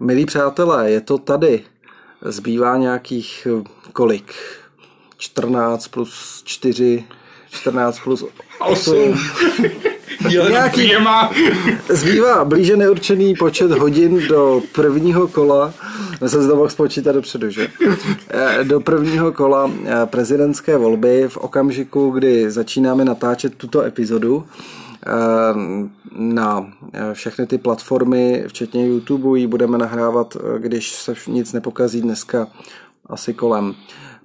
Milí přátelé, je to tady. Zbývá nějakých eh, kolik? 14 plus 4, 14 plus 8. Nějaký, zbývá blíže neurčený počet hodin do prvního kola, já jsem to mohl spočítat dopředu, že? Eh, Do prvního kola eh, prezidentské volby v okamžiku, kdy začínáme natáčet tuto epizodu na eh, všechny ty platformy, včetně YouTube, ji budeme nahrávat, eh, když se nic nepokazí dneska asi kolem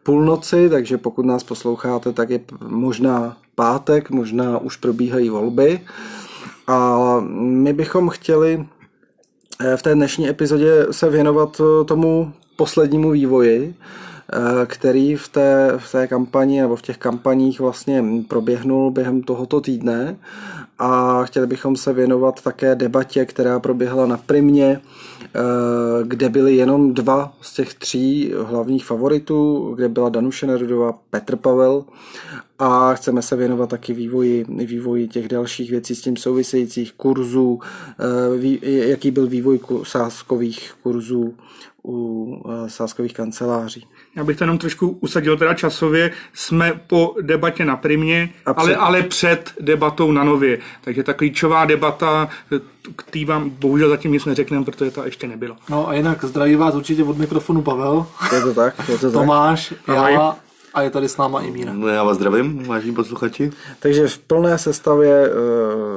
půlnoci, takže pokud nás posloucháte, tak je možná pátek, možná už probíhají volby. A my bychom chtěli eh, v té dnešní epizodě se věnovat tomu poslednímu vývoji, který v té, v té kampani nebo v těch kampaních vlastně proběhnul během tohoto týdne. A chtěli bychom se věnovat také debatě, která proběhla na Primě, eh, kde byly jenom dva z těch tří hlavních favoritů, kde byla Danuše Nerudová, Petr Pavel. A chceme se věnovat taky vývoji, vývoji těch dalších věcí s tím souvisejících kurzů, eh, jaký byl vývoj sázkových kurzů u eh, sázkových kanceláří. Já bych to jenom trošku usadil teda časově. Jsme po debatě na Primě, před- ale, ale před debatou na Nově. Takže ta klíčová debata, k tý vám bohužel zatím nic neřekneme, protože ta ještě nebyla. No a jinak zdraví vás určitě od mikrofonu Pavel, Je to tak? Je to tak? Tomáš, Ahoj. A je tady s náma i Míra. No já vás zdravím, vážení posluchači. Takže v plné sestavě eh,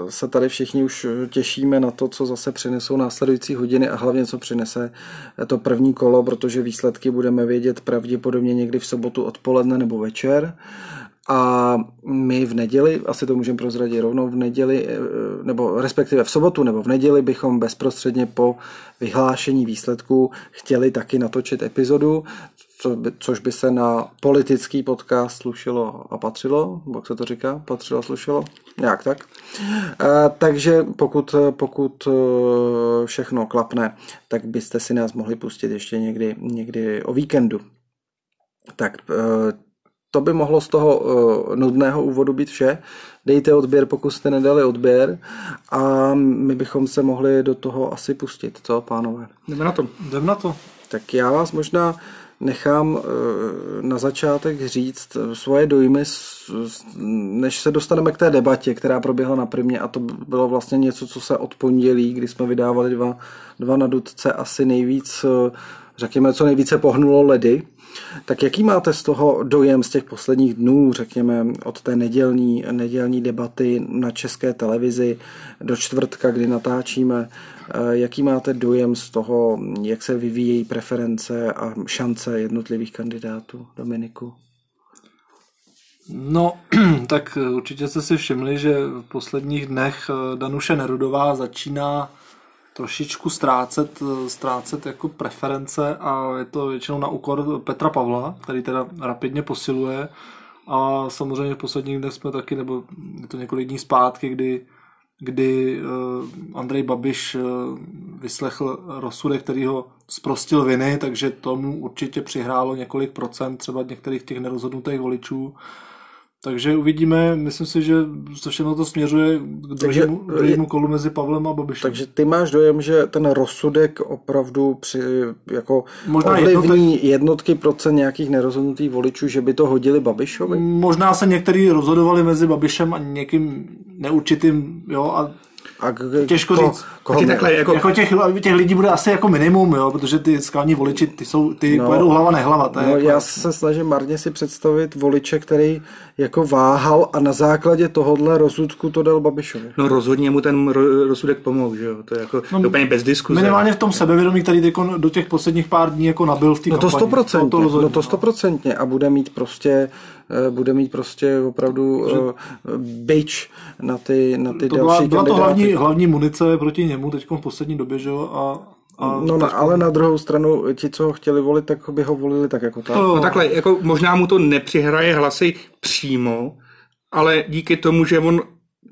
se tady všichni už těšíme na to, co zase přinesou následující hodiny a hlavně co přinese to první kolo, protože výsledky budeme vědět pravděpodobně někdy v sobotu odpoledne nebo večer. A my v neděli, asi to můžeme prozradit rovnou, v neděli, eh, nebo respektive v sobotu nebo v neděli bychom bezprostředně po vyhlášení výsledků chtěli taky natočit epizodu, co by, což by se na politický podcast slušelo a patřilo, nebo jak se to říká, patřilo, slušelo, nějak tak. E, takže pokud, pokud eh, všechno klapne, tak byste si nás mohli pustit ještě někdy, někdy o víkendu. Tak eh, to by mohlo z toho eh, nudného úvodu být vše. Dejte odběr, pokud jste nedali odběr a my bychom se mohli do toho asi pustit, co pánové? Jdeme na to. Jdem na to. Tak já vás možná nechám eh, na začátek říct eh, svoje dojmy, než se dostaneme k té debatě, která proběhla na primě a to bylo vlastně něco, co se od pondělí, kdy jsme vydávali dva, dva na dudce, asi nejvíc, eh, řekněme, co nejvíce pohnulo ledy. Tak jaký máte z toho dojem z těch posledních dnů, řekněme, od té nedělní, nedělní debaty na české televizi do čtvrtka, kdy natáčíme? Jaký máte dojem z toho, jak se vyvíjejí preference a šance jednotlivých kandidátů, Dominiku? No, tak eh, určitě jste si všimli, že v posledních dnech eh, Danuše Nerudová začíná trošičku ztrácet, eh, ztrácet jako preference a je to většinou na úkor Petra Pavla, který teda rapidně posiluje a samozřejmě v posledních dnech jsme taky, nebo je to několik dní zpátky, kdy kdy eh, Andrej Babiš eh, vyslechl rozsudek, který ho zprostil viny, takže tomu určitě přihrálo několik procent třeba některých těch nerozhodnutých voličů. Takže uvidíme, myslím si, že se všechno to směřuje k druhému, druhému kolu mezi Pavlem a Babišem. Takže ty máš dojem, že ten rozsudek opravdu při, jako Možná ovlivní jednotky procent nějakých nerozhodnutých voličů, že by to hodili Babišovi? Možná se někteří rozhodovali mezi Babišem a někým neurčitým, jo, a A k- Těžko ko- říct. Koho takhle, jako, jako těch, těch lidí bude asi jako minimum, jo, protože ty skalní voliči, ty, jsou, ty No. pojedou hlava nehlava. To No, jako, já se snažím marně si představit voliče, který jako váhal a na základě tohohle rozsudku to dal Babišovi. no rozhodně mu ten ro- rozsudek pomohl, že jo? To je jako no, úplně bez diskuze. Minimálně v tom sebevědomí, který do těch posledních pár dní jako nabil v té No to stoprocentně, To no to stoprocentně a bude mít prostě, eh, bude mít prostě opravdu uh, bič na ty, na ty To další byla, byla to hlavní, hlavní munice proti němu teď v poslední době, že jo, a, a No, no, ale na druhou stranu, ti, co ho chtěli volit, tak by ho volili tak jako tak. No takhle, jako možná mu to nepřihraje hlasy přímo, ale díky tomu, že on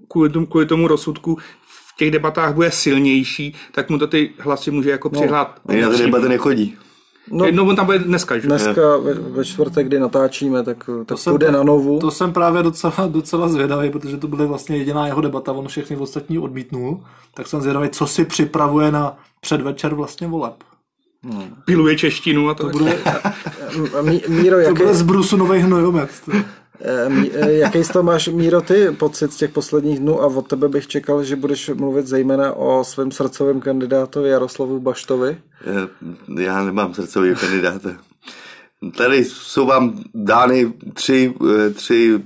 kvůli tomu, kvůli tomu rozsudku v těch debatách bude silnější, tak mu to ty hlasy může jako přihlát. Ani na ty debaty nechodí. No, No, on tam bude dneska, že? dneska ve, ve čtvrtek, kdy natáčíme, tak, tak jsem- půjde na novu. To jsem právě docela, docela zvědavý, protože to byla vlastně jediná jeho debata, on všechny ostatní odmítnul, tak jsem zvědavý, co si připravuje na předvečer vlastně voleb. piluje češtinu a to, To bude, Mí- Míro, to jaký, bude z Brusu nový hnojomet. Eh, eh, jaký z toho máš, Míro, ty pocit z těch posledních dnů a od tebe bych čekal, že budeš mluvit zejména o svém srdcovém kandidátovi Jaroslavu Baštovi. Eh, Já nemám srdcový kandidáta. Tady jsou vám dány tři, tři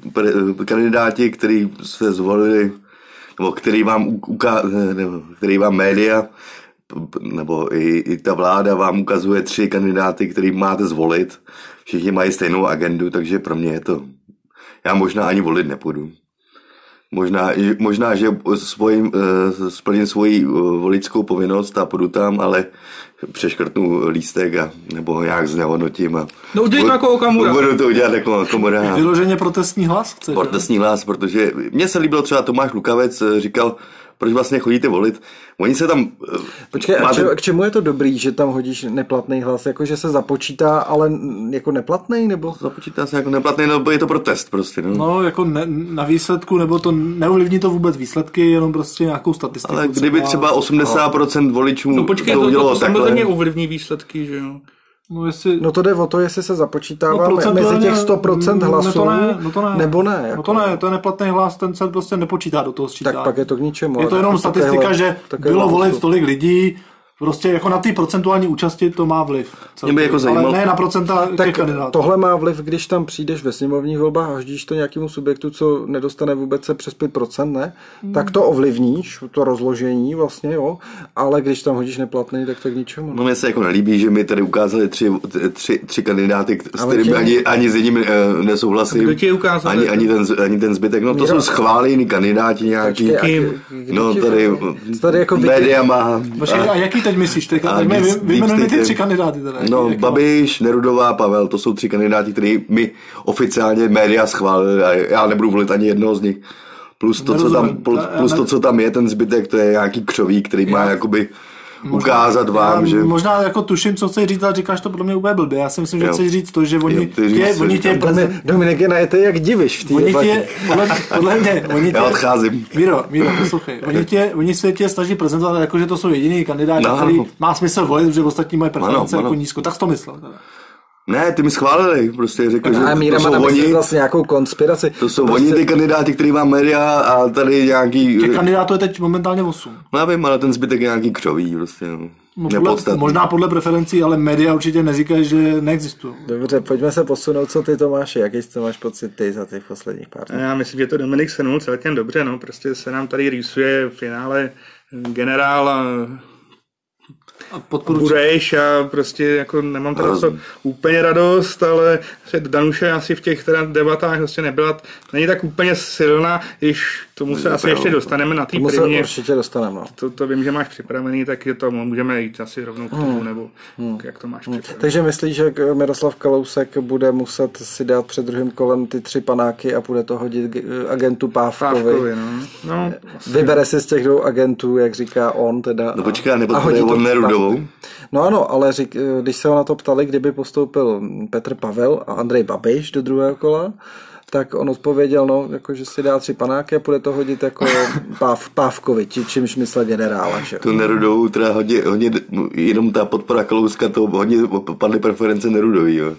kandidáti, kteří se zvolili, nebo který vám, eh, nebo který vám média, nebo i, i ta vláda vám ukazuje tři kandidáty, který máte zvolit. Všichni mají stejnou agendu, takže pro mě je to... Já možná ani volit nepůjdu. Možná, že- možná že svojím, eh, splním svoji eh, voličskou povinnost a půjdu tam, ale přeškrtnu lístek a, nebo ho nějak znehodnotím. A No, udělej to jako Okamura. Budu to udělat jako Okamura. Vyloženě protestní hlas chceš? Protestní hlas, protože mně se líbilo třeba Tomáš Lukavec, eh, říkal, proč vlastně chodíte volit. Oni se tam... eh, Počkej, a máte- če, k čemu je to dobrý, že tam hodíš neplatný hlas? Jako, že se započítá, ale jako neplatný, nebo? Započítá se jako neplatný, nebo je to protest prostě. No. No, jako ne, na výsledku, nebo to neovlivní to vůbec výsledky, jenom prostě nějakou statistiku. ale kdyby třeba 80% voličů No počkej, to to, to, to takhle, samozřejmě ovlivní výsledky, že jo. No, jestli, No to jde o to, jestli se započítává no, mezi těch 100% hlasů, no to ne, no to ne. nebo ne. No Jako. to ne, to je neplatný hlas, ten se prostě nepočítá do toho sčítání. Tak pak je to k ničemu. Je to jenom jako statistika, takovéhle- že bylo volit tolik lidí, prostě jako na ty procentuální účasti to má vliv. Mě by jako zajímalo- Ale ne na procenta těch Tak kandidátů. tohle má vliv, když tam přijdeš ve sněmovních volbách a hodíš to nějakému subjektu, co nedostane vůbec se přes 5%, ne? Hmm. Tak to ovlivníš, to rozložení vlastně, jo. Ale když tam hodíš neplatný, tak to k ničemu. No mně se jako nelíbí, že mi tady ukázali tři, tři, tři kandidáty, s kterými ani, ani s jedním uh, nesouhlasím. Kdo ti ukázal? Ani, ani, ten, ani ten zbytek. No to Míro- jsou schválení kandidáti nějaký. Počkej, No tady, tady jako média má. Počkej, a jaký teď myslíš? Teď, teď mi víc- vy- vyjmenuj mi víc ty tři kandidáty. Teda. No, Jaký- Babiš, Nerudová, Pavel, to jsou tři kandidáti, který mi oficiálně média schválili a já nebudu volit ani jednoho z nich. Plus to, co tam, Nerozumím. plus, plus to, co tam je, ten zbytek, to je nějaký křoví, který má jakoby ukázat vám, že... Možná jako tuším, co chceš říct, ale říkáš to podle mě úplně blbě. Já si myslím, že Jo. chceš říct to, že oni Jo, tě, oni tě prezent, Domi- Dominik je najetý jak diviš v té Oni tě, podle, podle mě, oni tě, Já odcházím. Míro, Míro, poslouchej. Oni, tě, oni se tě snaží prezentovat jako, že to jsou jediný kandidáti, No. který má smysl volit, protože ostatní mají preference jako nízko. Tak to myslel. Teda. Ne, ty mi schválili, prostě řekl, že A Míra to má jsou oni, vlastně nějakou konspiraci. to jsou prostě, oni ty kandidáti, který má média a tady nějaký... Těch kandidátů je teď momentálně 8. No já vím, ale ten zbytek je nějaký křoví, prostě, no. No, podle, možná podle preferencí, ale média určitě neříkají, že neexistují. Dobře, pojďme se posunout, co ty Tomáši, jaký jsi to máš pocit ty za těch posledních pár dní? Já myslím, že to Dominik senul celkem dobře, no, prostě se nám tady rýsuje v finále generál a A prostě jako nemám teda to Hrozný. úplně radost, ale Danuše asi v těch teda debatách prostě nebyla, není tak úplně silná, když tomu se asi ještě dostaneme na té Tomu se první. určitě dostaneme. No. To, to vím, že máš připravený, tak je to můžeme jít asi rovnou k tomu, nebo jak to máš připravený. Takže myslíš, že Miroslav Kalousek bude muset si dát před druhým kolem ty tři panáky a bude to hodit agentu Pávkovi? Pávkovi, no. no Vybere si z těch dvou agentů, jak říká on teda. No počkej, a nebo a to je hodí on Nerudovou? No ano, ale řík, když se ho na to ptali, kdyby postoupil Petr Pavel a Andrej Babiš do druhého kola, tak on odpověděl, no, jako, že si dá tři panáky a bude to hodit jako páv, Pávkovi, či, čímž myslel generála. Že? Tu Nerudovou, teda hodně, hodně, jenom ta podpora Kalouska, to hodně padly preference Nerudový, jo.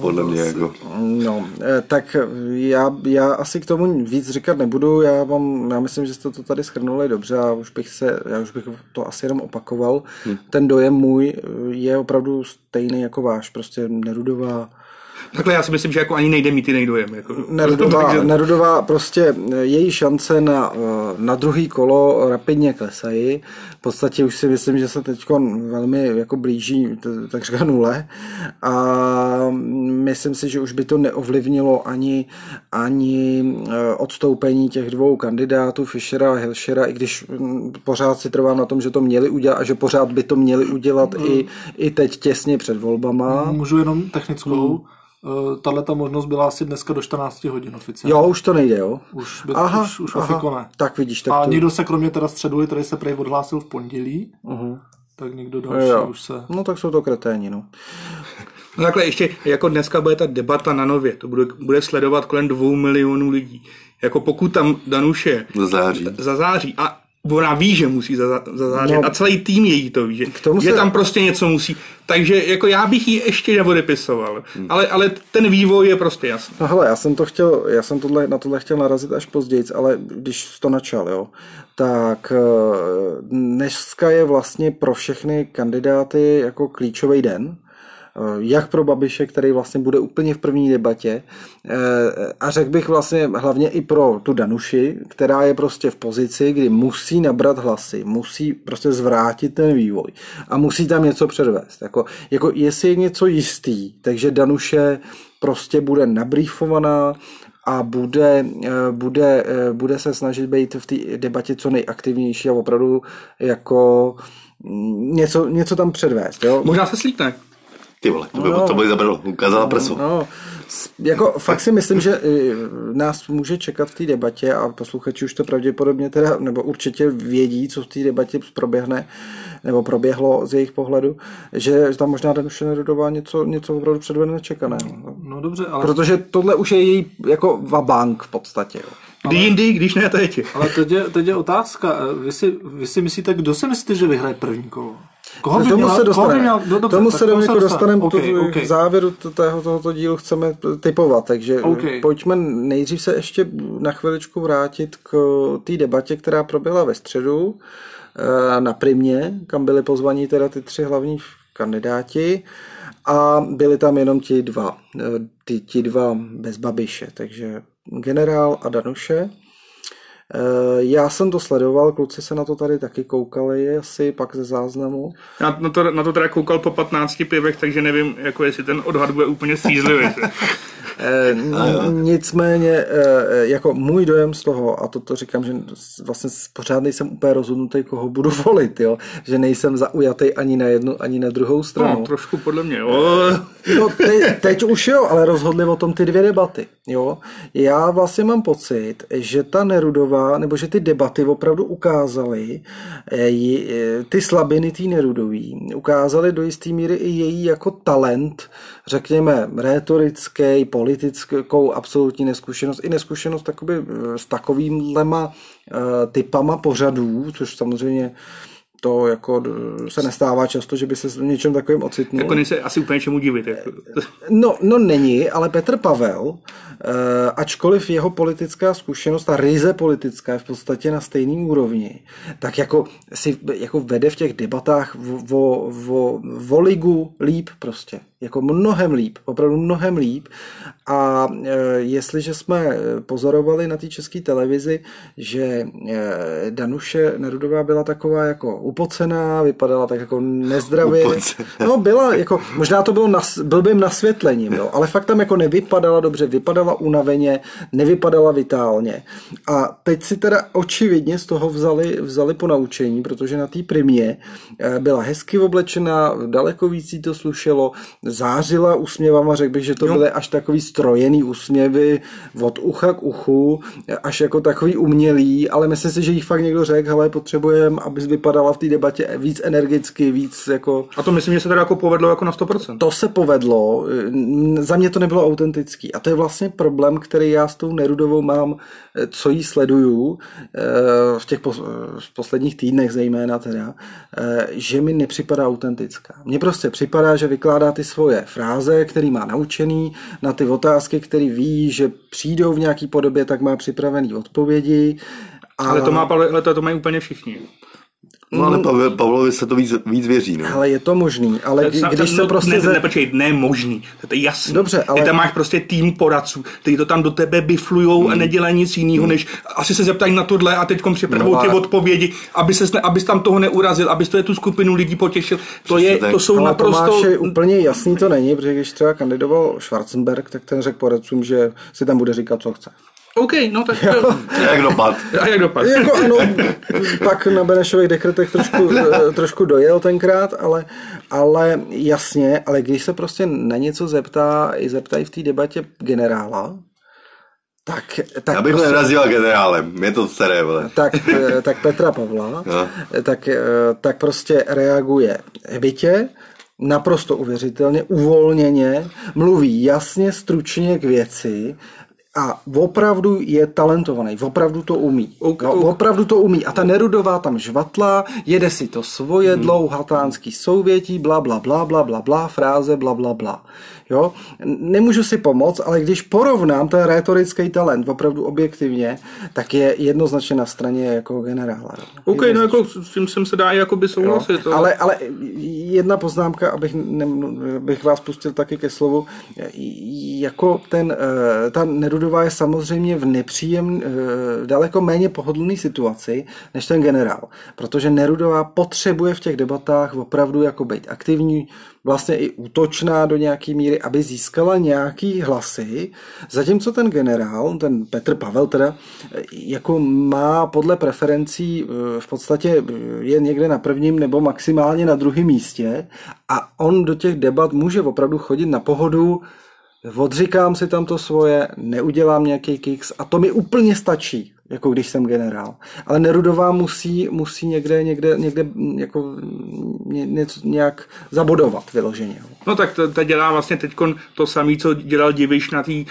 Podle mě, jako. No, eh, tak já, já asi k tomu víc říkat nebudu, já mám, já myslím, že jste to tady schrnuli dobře a už bych se, já už bych to asi jenom opakoval. Hm. Ten dojem můj je opravdu stejný jako váš, prostě Nerudová, takhle já si myslím, že jako ani nejde mít jiný dojem. Jako. Nerudová, Takže- Nerudová prostě eh, její šance na, eh, na druhý kolo rapidně klesají. V podstatě už si myslím, že se teď velmi jako blíží takřka nule a myslím si, že už by to neovlivnilo ani, ani eh, odstoupení těch dvou kandidátů, Fischera a Hilšera, i když mm, pořád si trvám na tom, že to měli udělat a že pořád by to měli udělat i, i teď těsně před volbama. Můžu jenom technickou. Hmm. Tahle ta možnost byla asi dneska do 14 hodin oficiálně. Jo, už to nejde, jo? Už, by, už, už ofiko ne. Tak vidíš, tak A to... někdo se kromě teda středuli, který se prej odhlásil v pondělí, Uh-huh. tak někdo další Jo. už se... No tak jsou to kreténi, no. No takhle ještě, jako dneska bude ta debata na nově, to bude, bude sledovat kolem dvou milionů lidí. Jako pokud tam Danuše Do září. zazáří a ona ví, že musí za- zazářit No. a celý tým její to ví, že, tomu že se- tam prostě něco musí. Takže jako já bych ji ještě neodepisoval, ale, ale ten vývoj je prostě jasný. No hele, já jsem to chtěl, já jsem tohle, na tohle chtěl narazit až později, ale když to načal, jo, tak eh, dneska je vlastně pro všechny kandidáty jako klíčový den, jak pro Babiše, který vlastně bude úplně v první debatě eh, a řekl bych vlastně hlavně i pro tu Danuši, která je prostě v pozici, kdy musí nabrat hlasy, musí prostě zvrátit ten vývoj a musí tam něco předvést. Jako, jako jestli je něco jistý, takže Danuše prostě bude nabrýfovaná a bude, eh, bude, eh, bude se snažit být v té debatě co nejaktivnější a opravdu jako mm, něco, něco tam předvést. Jo? Možná se slíkne. Ty vole, to by, No. to by zabralo, ukázala prso. No, s- jako fakt si myslím, že eh, nás může čekat v té debatě a posluchači už to pravděpodobně teda, nebo určitě vědí, co v té debatě proběhne, nebo proběhlo z jejich pohledu, že tam možná Danuše Nerudová něco, něco opravdu předvede nečekaného. No dobře, ale, Protože tohle už je její jako vabank v podstatě. Jo. Kdy jindy, když ne teď. ale teď, je, teď je otázka. eh, Vy si, vy si myslíte, kdo si myslíte, že vyhraje první kolo? Koho by K tomu měla- se dostaneme. měla- no, dobře, tomu se do dostaneme. Okay, to, okay. V závěru to- tého, tohoto dílu chceme typovat, takže OK. pojďme nejdřív se ještě na chviličku vrátit k té debatě, která proběhla ve středu eh, na Primě, kam byli pozvaní teda ty tři hlavní kandidáti a byli tam jenom ti dva, eh, ty, ti dva bez Babiše, takže generál a Danuše. Eh, Já jsem to sledoval, kluci se na to tady taky koukali, asi pak ze záznamu. Já na to, na to teda koukal po 15 pivech, takže nevím, jako jestli ten odhad bude úplně střízlivý. Eh, Nicméně, eh, jako můj dojem z toho, a to, to říkám, že vlastně pořád nejsem úplně rozhodnutý, koho budu volit, jo? že nejsem zaujatý ani na jednu, ani na druhou stranu. No, trošku podle mě, jo. No, te, teď už jo, ale rozhodli o tom ty dvě debaty. Jo? Já vlastně mám pocit, že ta Nerudová, nebo že ty debaty opravdu ukázaly eh, ty slabiny té Nerudový, ukázaly do jisté míry i její jako talent, řekněme, rétorický, politickou absolutní neskušenost, i neskušenost takoby, eh, s takovýmhlema eh, typama pořadů, což samozřejmě to jako d- se nestává často, že by se v něčem takovým ocitnul. Jako nejse asi úplně čemu divit. Jako. No, no není, ale Petr Pavel, eh, ačkoliv jeho politická zkušenost, ta ryze politická je v podstatě na stejný úrovni, tak jako si jako vede v těch debatách o, o, o, o ligu líp prostě. Jako mnohem líp, opravdu mnohem líp. A e, jestliže jsme pozorovali na té české televizi, že e, Danuše Nerudová byla taková jako upocená, vypadala tak jako nezdravě. Upocená. No byla, jako, možná to bylo nas, blbým nasvětlením, jo, ale fakt tam jako nevypadala dobře, vypadala unaveně, nevypadala vitálně. A teď si teda očividně z toho vzali, vzali po naučení, protože na té primě byla hezky oblečená, daleko víc jí to slušelo, zářila úsměvama, řekl bych, že to Jo. byly až takový strojený úsměvy od ucha k uchu, až jako takový umělý, ale myslím si, že jí fakt někdo řekl, hele, potřebujeme, abys vypadala v té debatě víc energicky, víc jako A to myslím, že se teda jako povedlo jako na 100%. to se povedlo, za mě to nebylo autentický. A to je vlastně problém, který já s tou Nerudovou mám, co jí sleduju eh, v těch posledních týdnech zejména teda, eh, že mi nepřipadá autentická. Mně prostě připadá, že vykládá ty svoje fráze, který má naučený, na ty otázky, který ví, že přijdou v nějaký podobě, tak má připravený odpovědi. A... Ale to má ale to, to mají úplně všichni. No ale Pavel, Pavlovi se to víc, víc věří, no. Ale je to možný, ale kdy- když se no, prostě... Ne, ne, počkej, ne možný, to je jasný. Dobře, ale- Ty tam máš prostě tým poradců, kteří to tam do tebe biflujou a nedělají nic jiného, než asi se zeptají na tohle a teď připravují No ty a- odpovědi, aby se abys tam toho neurazil, abys to je tu skupinu lidí potěšil. To, je, tak. to jsou Ale naprosto... Tomáši, úplně jasný to není, protože když třeba kandidoval Schwarzenberg, tak ten řekl poradcům, že si tam bude říkat, co chce. OK, no tak to, Jak dopad? a jak dopadl? Jako ano, pak na Benešových dekretech trošku, eh, trošku dojel tenkrát, ale, ale jasně, ale když se prostě na něco zeptá, i zeptají v té debatě generála, tak, tak, Já bych ho prostě, nenazýval generálem, je to staré, vole. tak, eh, tak Petra Pavla, No. tak, eh, tak prostě reaguje bytě, naprosto uvěřitelně, uvolněně, mluví jasně, stručně k věci a opravdu je talentovaný, opravdu to umí. Ok, no, opravdu to umí. A ta Nerudová tam žvatla, jede si to svoje hmm. dlouhatánský souvětí, bla, bla, bla, bla, bla, bla, fráze, bla, bla, bla. Jo? Nemůžu si pomoct, ale když porovnám ten retorický talent opravdu objektivně, tak je jednoznačně na straně jako generála. jo. OK, no jako s tím jsem se dá i jakoby souhlasit. ale- Ale, ale jedna poznámka, abych, ne, abych vás pustil taky ke slovu. Jako ten, eh, ta Nerudová je samozřejmě v nepříjem, eh, daleko méně pohodlný situaci než ten generál. Protože Nerudová potřebuje v těch debatách opravdu jako být aktivní, vlastně i útočná do nějaký míry, aby získala nějaký hlasy, zatímco ten generál, ten Petr Pavel teda, jako má podle preferencí eh, v podstatě eh, je někde na prvním nebo maximálně na druhém místě a on do těch debat může opravdu chodit na pohodu, odříkám si tam to svoje, neudělám nějaký kicks a to mi úplně stačí, jako když jsem generál. Ale Nerudová musí, musí někde, někde, někde mm, jako ně, něco, nějak zabodovat vyloženě. jo. No tak to, to dělá vlastně teď to samé, co dělal Diviš na té uh,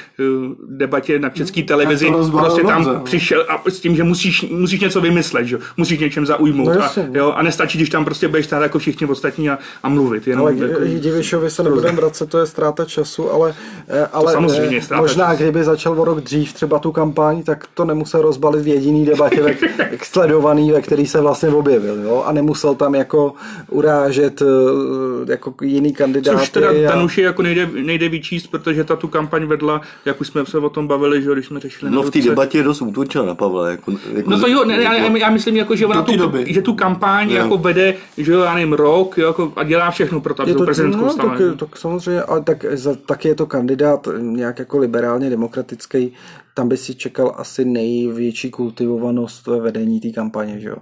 debatě na české televizi. to rozbalil Prostě tam dobře, no. přišel a s tím, že musíš, musíš něco vymyslet, že? jo, musíš něčem zaujmout. No a, jasně. jo, a nestačí, když tam prostě budeš stát jako všichni ostatní a, a mluvit. Jenom, Ale jako, k Divišovi se nebudeme vracet, to je ztráta času, ale, eh, ale samozřejmě eh, ztráta možná času. kdyby začal o rok dřív třeba tu kampaň, tak to nemusel rozbalit v jediný debatě, ve, sledovaný, ve který se vlastně objevil, jo? a nemusel tam jako urážet eh, jako jiný kandidáty. Což teda a... Danuši jako nejde, nejde vyčíst, protože ta tu kampaň vedla, jak už jsme se o tom bavili, že jo, když jsme řešili No v té debatě dost útočil na Pavla. Jako, jako No to jo, ne, já, já myslím, jako, že, ona tu, doby. že tu kampaň Jo. jako vede, že jo, já nevím, rok jo, jako, a dělá všechno pro to, aby je tu prezidentskou no, tak, tak samozřejmě, ale tak, za, taky je to kandidát nějak jako liberálně demokratický, tam by si čekal asi největší kultivovanost ve vedení té kampaně, že jo.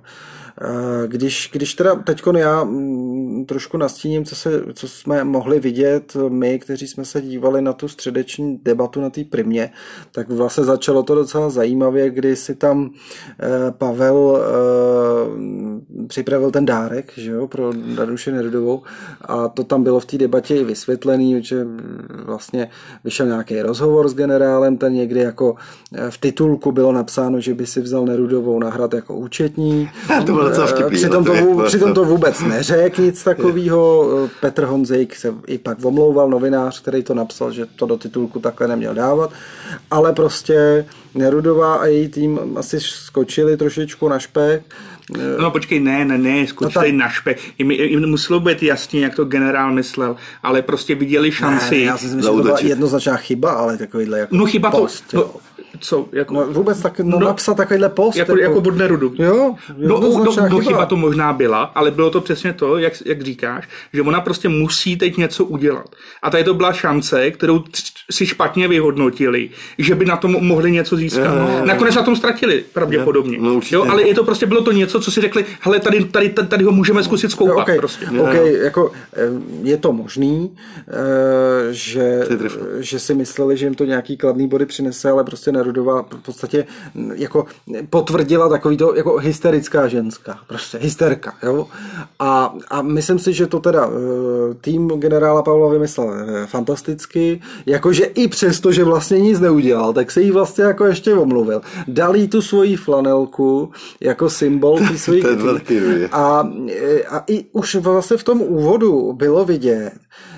Eh, Když, když teda teď já mm, trošku nastíním, co, se, co jsme mohli vidět my, kteří jsme se dívali na tu středeční debatu na té primě, tak vlastně začalo to docela zajímavě, kdy si tam eh, Pavel eh, připravil ten dárek, že jo, pro Danuši Nerudovou a to tam bylo v té debatě i vysvětlený, že vlastně vyšel nějaký rozhovor s generálem, ten někdy jako eh, v titulku bylo napsáno, že by si vzal Nerudovou na hrad jako účetní. To bylo docela vtipný, Přitom to, no, to vů- jako- přitom to vůbec neřekl nic takového. Petr Honzejk se i pak omlouval, novinář, který to napsal, že to do titulku takhle neměl dávat. Ale prostě Nerudová a její tým asi skočili trošičku na špek. No počkej, ne, ne, ne, skočili No tak- na špe. Jim, jim muselo být jasně, jak to generál myslel, ale prostě viděli šanci. Ne, já si myslím, že to byla jednoznačná chyba, ale takovýhle jako no chyba post, to, jo. no, co, jako, No, vůbec tak, no, No, napsat takovýhle post. jako, jako od Nerudu. Jo, No, no, jednoznačná no, chyba to možná byla, ale bylo to přesně to, jak, jak říkáš, že ona prostě musí teď něco udělat. A tady to byla šance, kterou si špatně vyhodnotili, že by na tom mohli něco získat. Jo, jo, jo. Nakonec na tom ztratili, pravděpodobně. No, určitě. jo, ale je to prostě bylo to něco, co si řekli, hele, tady, tady, tady, tady ho můžeme zkusit zkoupat. Okay, Prostě. okay, jako, eh, je to možný, eh, že, je že si mysleli, že jim to nějaký kladný body přinese, ale prostě Nerudová v podstatě jako potvrdila takový to jako hysterická ženská, prostě hysterka, jo. A, a myslím si, že to teda eh, tým generála Pavla vymyslel eh, fantasticky, jakože i přesto, že vlastně nic neudělal, tak se jí vlastně jako ještě omluvil. Dal jí tu svoji flanelku jako symbol té svojí a, a i už vlastně v tom úvodu bylo vidět,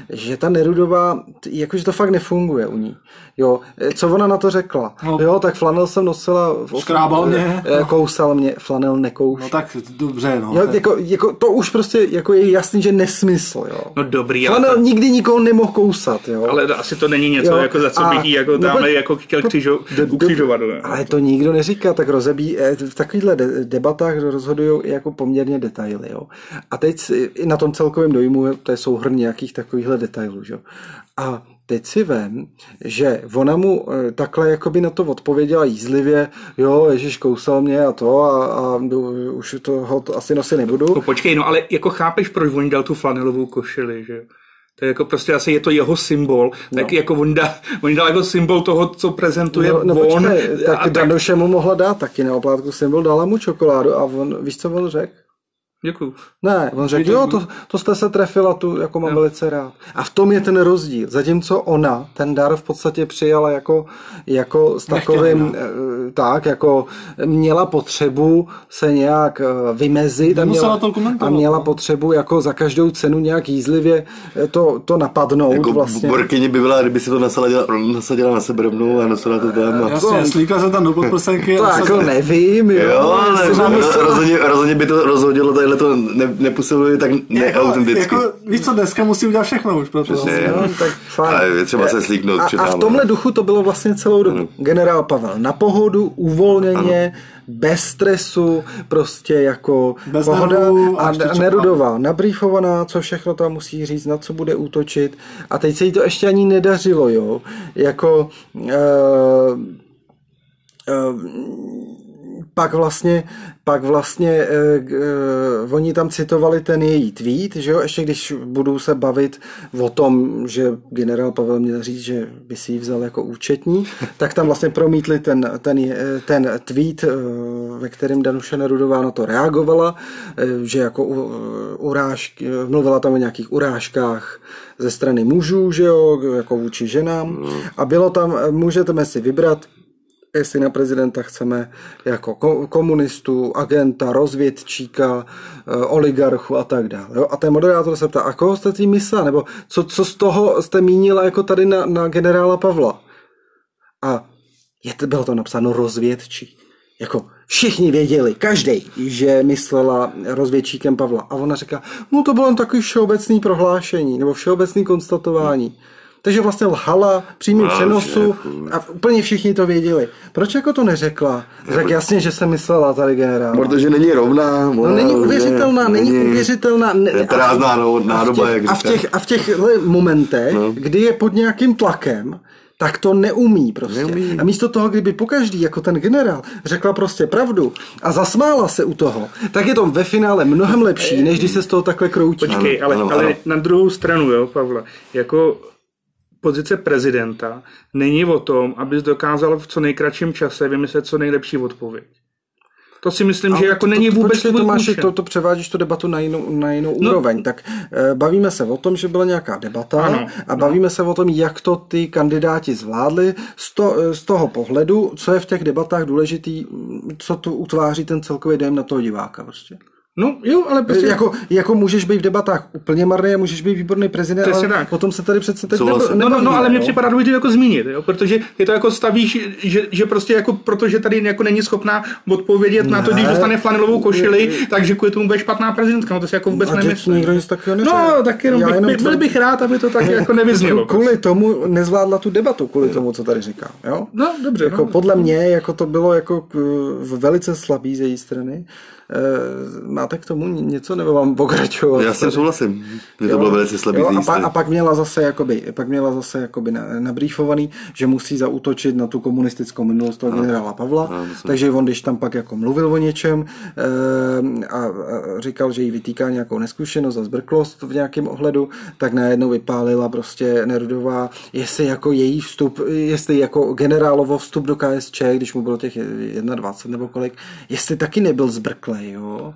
že ta Nerudová, jakože to fakt nefunguje u ní. Jo, co ona na to řekla? No. jo, tak flanel jsem nosila... V Škrábal mě. Eh, Kousal mě, flanel nekouš. No tak dobře, no. Jo, tak- jako, jako, to už prostě jako je jasný, že nesmysl, jo. No dobrý, ale, Flanel nikdy nikoho nemohl kousat, jo. ale asi to není něco, Jo, jako za co a- bych jí jako no, tamhle jako chtěl křižo, Do- do- ukřižovat. jo. Ale to nikdo neříká, tak rozebí, eh, v takovýchhle de- debatách rozhodují jako poměrně detaily. Jo. A teď na tom celkovém dojmu, to je souhrn nějakých takovýchhle detailů. Jo. A teď si vem, že ona mu eh, takhle jakoby na to odpověděla jízlivě, jo, Ježíš kousal mě a to a, a už toho to asi nosit nebudu. No počkej, no ale jako chápeš, proč on dal tu flanelovou košili, že jo? To je jako prostě asi je to jeho symbol, tak jako on, dá, on dal jako symbol toho, co prezentuje No, no on. počkej, tak a Danoše mu mohla dát taky na oplátku symbol, dala mu čokoládu a on, víš, co on řekl? Děkuju. Ne, on řekl, jo, to, to jste se trefila, tu jako mám velice rád. A v tom je ten rozdíl. Zatímco ona ten dar v podstatě přijala jako, jako s takovým, eh, tak, jako měla potřebu se nějak eh, vymezit a měla, to a měla no. potřebu jako za každou cenu nějak jízlivě eh, to, to napadnout Jako vlastně. Borkyně by byla, kdyby si to nasadila, nasadila na sebe rovnou a nosila to tam. Jasně, slíkla se tam do podprsenky. To jako se- nevím, jo. Jo, ale rozhodně, rozhodně by to rozhodilo, tadyhle to ne, nepůsobilo tak jako, neautenticky. jako, víš co, dneska musí udělat všechno už. Proto. Přesně. No, tak fajn. Ale je třeba se slíknout a, a v náma. tomhle duchu to bylo vlastně celou dobu. Generál Pavel na pohodu, uvolněně, bez stresu, prostě jako Bez pohoda nervů a a, a. Nerudová nabrýfovaná, co všechno tam musí říct, na co bude útočit. A teď se jí to ještě ani nedařilo, jo. Jako uh, pak vlastně, pak vlastně eh, eh, oni tam citovali ten její tweet, že jo, ještě když budou se bavit o tom, že generál Pavel měl říct, že by si ji vzal jako účetní, tak tam vlastně promítli ten, ten, eh, ten tweet, eh, ve kterém Danuše Nerudová na to reagovala, eh, že jako urážky, mluvila tam o nějakých urážkách ze strany mužů, že jo, jako vůči ženám. A bylo tam, můžete si vybrat, jestli na prezidenta chceme jako ko- komunistu, agenta, rozvědčíka, eh, oligarchu a tak dále. A ten moderátor se ptá, a koho jste tím myslel? Nebo co, co z toho jste mínila jako tady na, na generála Pavla? A je to, bylo to napsáno rozvědčí. Jako všichni věděli, každý, že myslela rozvědčíkem Pavla. A ona říká, no to bylo jen takový všeobecný prohlášení, nebo všeobecný konstatování. Takže vlastně lhala v přímém No, přenosu šéfu. a úplně všichni to věděli. Proč jako to neřekla? Tak jasně, že se myslela tady generál. Protože není rovná. No, není uvěřitelná, není uvěřitelná. Ne, Je prázdná no- nádoba, a v jak těch, a v těch, a v těchhle momentech, no. kdy je pod nějakým tlakem, tak to neumí prostě. Neumí. A místo toho, kdyby pokaždý, jako ten generál, řekla prostě pravdu a zasmála se u toho, tak je to ve finále mnohem lepší, než když se z toho takhle kroutí. Počkej, ale, ano, ale ano. na druhou stranu, jo, Pavle, jako pozice prezidenta není o tom, abys dokázal v co nejkratším čase vymyslet co nejlepší odpověď. To si myslím, že Ale jako to, není to, vůbec počkej, tvůj Tomáši, účel. to, to převádíš tu debatu na jinou, na jinou No. úroveň. Tak eh, bavíme se o tom, že byla nějaká debata Ano, a bavíme se o tom, jak to ty kandidáti zvládli z, to, eh, z toho pohledu, co je v těch debatách důležitý, co to utváří ten celkový dojem na toho diváka. Prostě. No jo, ale prostě... Jako, jako můžeš být v debatách úplně marný a můžeš být výborný prezident, Přesně ale tak. potom se tady přece teď nebo, No, no, no, ale mě připadá důležité jako zmínit, jo? protože je to jako stavíš, že, že prostě jako, protože tady jako není schopná odpovědět na to, když Ne. dostane flanelovou košili, takže kvůli tomu bude špatná prezidentka, no to si jako vůbec nemyslím. nikdo nic takového neřekl. No, tak jenom, bych, jenom byl bych rád, aby to tak jako nevyznělo. Kvůli tomu nezvládla tu debatu, kvůli tomu, co tady říká. Jo? No, dobře. Jako no. podle mě jako to bylo jako velice slabý z její strany. E, máte k tomu něco, nebo mám pokračovat? Já s tím souhlasím. To Jo, bylo velice slabý jo, a, pa, a pak měla zase jakoby, pak měla zase jakoby na, nabrýfovaný, že musí zaútočit na tu komunistickou minulost toho generála Pavla, ano, takže on, když tam pak jako mluvil o něčem e, a, a říkal, že jí vytýká nějakou neskušenost a zbrklost v nějakém ohledu, tak najednou vypálila prostě Nerudová, jestli jako její vstup, jestli jako generálovo vstup do KSČ, když mu bylo těch 21 nebo kolik, jestli taky nebyl zbrklej, jo.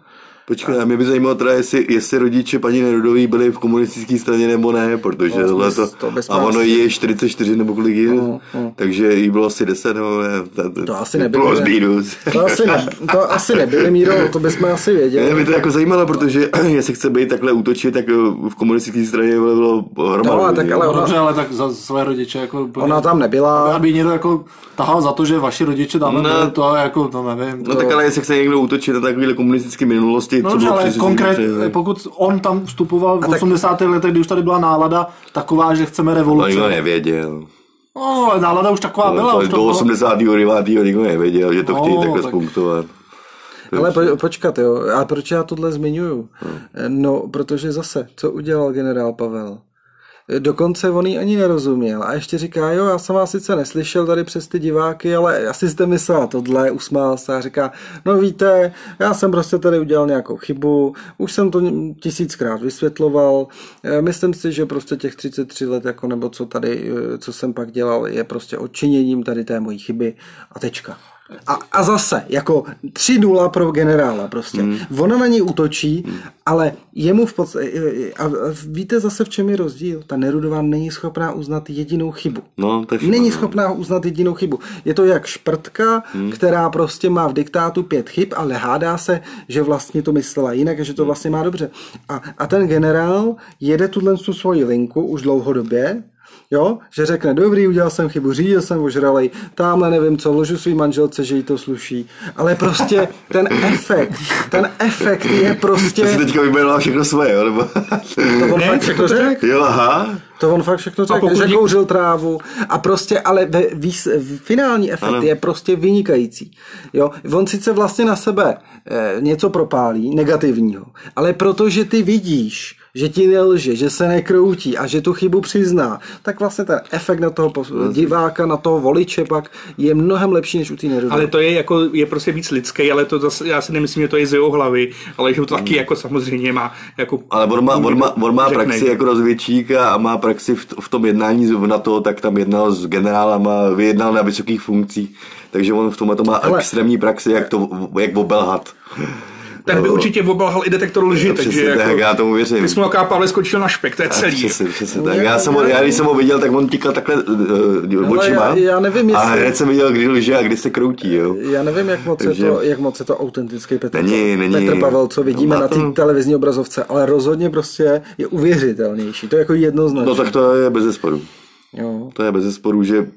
Počkej, a mě by zajímalo teda, jestli, jestli rodiče paní Nerudový byli v komunistické straně nebo ne, protože No, tohle to, to a ono je 44 nebo kolik je, No, no. takže jí bylo asi 10 nebo ne, To asi nebylo, Plus ne? minus. To asi, ne, to asi nebyly, Míro, to bychom asi věděli. Ne, mě to jako zajímalo, protože jestli chce být takhle útočit, tak eh, v komunistické straně bylo, bylo hromadu. No, tak ale ona- dobře, ale tak za své rodiče jako... Ona tam nebyla. Aby někdo jako tahal za to, že vaši rodiče tam No. to jako, to nevím. No tak ale jestli chce někdo útočit na takovéhle komunistické minulosti, No, co dobře, bylo ale konkrétně, pokud on tam vstupoval v tak- 80. letech, kdy už tady byla nálada taková, že chceme No, revoluci. nikdo nevěděl. No, ale nálada už taková byla. To Už do bylo... 89. nikdo nevěděl, že to No, chtějí takhle tak- spunktovat. Ale po, počkat, jo. A proč já tohle zmiňuju? No, protože zase, co udělal generál Pavel? Dokonce on jí ani nerozuměl a ještě říká, jo, já jsem vás sice neslyšel tady přes ty diváky, ale asi jste myslela tohle, usmál se a říká, no víte, já jsem prostě tady udělal nějakou chybu, už jsem to tisíckrát vysvětloval, Eh, myslím si, že prostě těch 33 let, jako nebo co tady, eh, co jsem pak dělal, je prostě odčiněním tady té mojí chyby a tečka. A, a zase, jako 3-0 pro generála prostě. Hmm. Ona na něj útočí, hmm. ale jemu v podstatě... A, a víte zase, v čem je rozdíl? Ta Nerudová není schopná uznat jedinou chybu. No, to je Není špatné. schopná uznat jedinou chybu. Je to jak šprtka, hmm. která prostě má v diktátu pět chyb, ale hádá se, že vlastně to myslela jinak a že to vlastně má dobře. A, a ten generál jede tuhle tu svoji linku už dlouhodobě, Jo, že řekne, dobrý, udělal jsem chybu, řídil jsem ožralej, tamhle nevím co, ložu svý manželce, že jí to sluší. Ale prostě ten efekt, ten efekt je prostě... To si teďka vyjmenoval všechno svoje, jo? Nebo... To on Ne, fakt všechno řekl. Jo, aha. To on fakt všechno řekl, pokud že kouřil trávu a prostě, ale ve, výs, finální efekt Ano. je prostě vynikající. Jo? On sice vlastně na sebe eh, něco propálí, negativního, ale protože ty vidíš, že ti nelže, že se nekroutí a že tu chybu přizná, tak vlastně ten efekt na toho diváka, na toho voliče pak je mnohem lepší než u té nerudové. Ale to je jako, je prostě víc lidský, ale to zase, já si nemyslím, že to je z jeho hlavy, ale že to taky Hmm. jako samozřejmě má jako... Ale on má, on má, on má řekne. praxi jako rozvědčík a má praxi v, v tom jednání z NATO, tak tam jednal s generálama, vyjednal na vysokých funkcích. Takže on v tomhle to má Ale- extrémní praxi, jak to jak obelhat. Ten by No. určitě obelhal i detektor lži, Přesně takže tak, jako... já tomu věřím. Ty jsi mu jaká Pavle skočil na špek, to je celý. Přesně, přesně tak. Já, jsem ho, já, když jsem ho viděl, tak on tíkal takhle uh, Ale očima. já- já nevím, A jestli- hned jsem viděl, kdy lže a kdy se kroutí, jo. Já nevím, jak moc, Takže- je to, jak moc je to autentický Petr, Není, není. Petr Pavel, co vidíme No, na té to- televizní obrazovce, ale rozhodně prostě je uvěřitelnější. To je jako jednoznačné. No tak to je bez zesporu. Jo. To je bez zesporu, že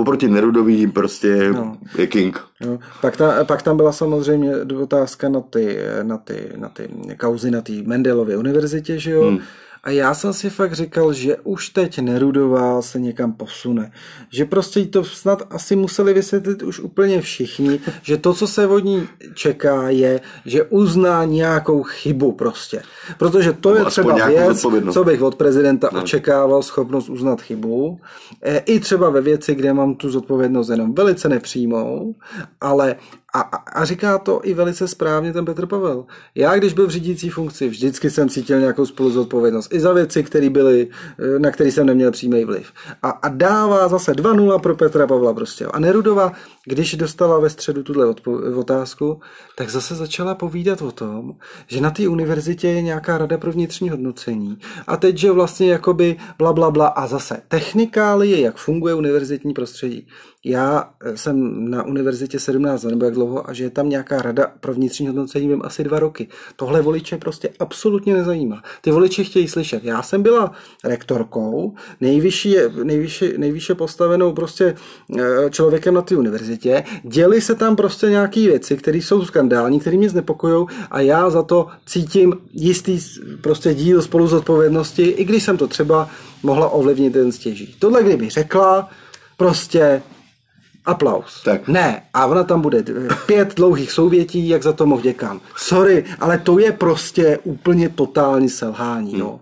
oproti Nerudový prostě No. je king. Jo. Pak, ta, pak tam byla samozřejmě otázka na ty, na ty, na ty kauzy na té Mendelově univerzitě, že jo? Hmm. A já jsem si fakt říkal, že už teď Nerudová se někam posune. Že prostě to snad asi museli vysvětlit už úplně všichni, že to, co se od ní čeká, je, že uzná nějakou chybu prostě. Protože to je Nebo aspoň třeba věc, co bych od prezidenta očekával, schopnost uznat chybu. E, I třeba ve věci, kde mám tu zodpovědnost jenom velice nepřímou, ale a, a, říká to i velice správně ten Petr Pavel. Já, když byl v řídící funkci, vždycky jsem cítil nějakou spoluzodpovědnost. I za věci, které byly, e, na které jsem neměl přímý vliv. A, a dává zase 2-0 pro Petra Pavla prostě. A Nerudova, když dostala ve středu tuhle otázku, tak zase začala povídat o tom, že na té univerzitě je nějaká rada pro vnitřní hodnocení. A teď, že vlastně jakoby bla, bla, bla. A zase technikálie, jak funguje univerzitní prostředí. Já eh, jsem na univerzitě 17 let, nebo jak dlouho, a že je tam nějaká rada pro vnitřní hodnocení, vím asi dva roky. Tohle voliče prostě absolutně nezajímá. Ty voliči chtějí slyšet. Já jsem byla rektorkou, nejvyšší, nejvyšší, nejvyšší postavenou prostě eh, člověkem na té univerzitě. Děli se tam prostě nějaké věci, které jsou skandální, které mě znepokojují a já za to cítím jistý s- prostě díl spolu z odpovědnosti, i když jsem to třeba mohla ovlivnit ten stěží. Tohle kdyby řekla, prostě aplaus. Tak. Ne, a ona tam bude pět dlouhých souvětí, jak za to mohl děkan. Sorry, ale to je prostě úplně totální selhání, jo.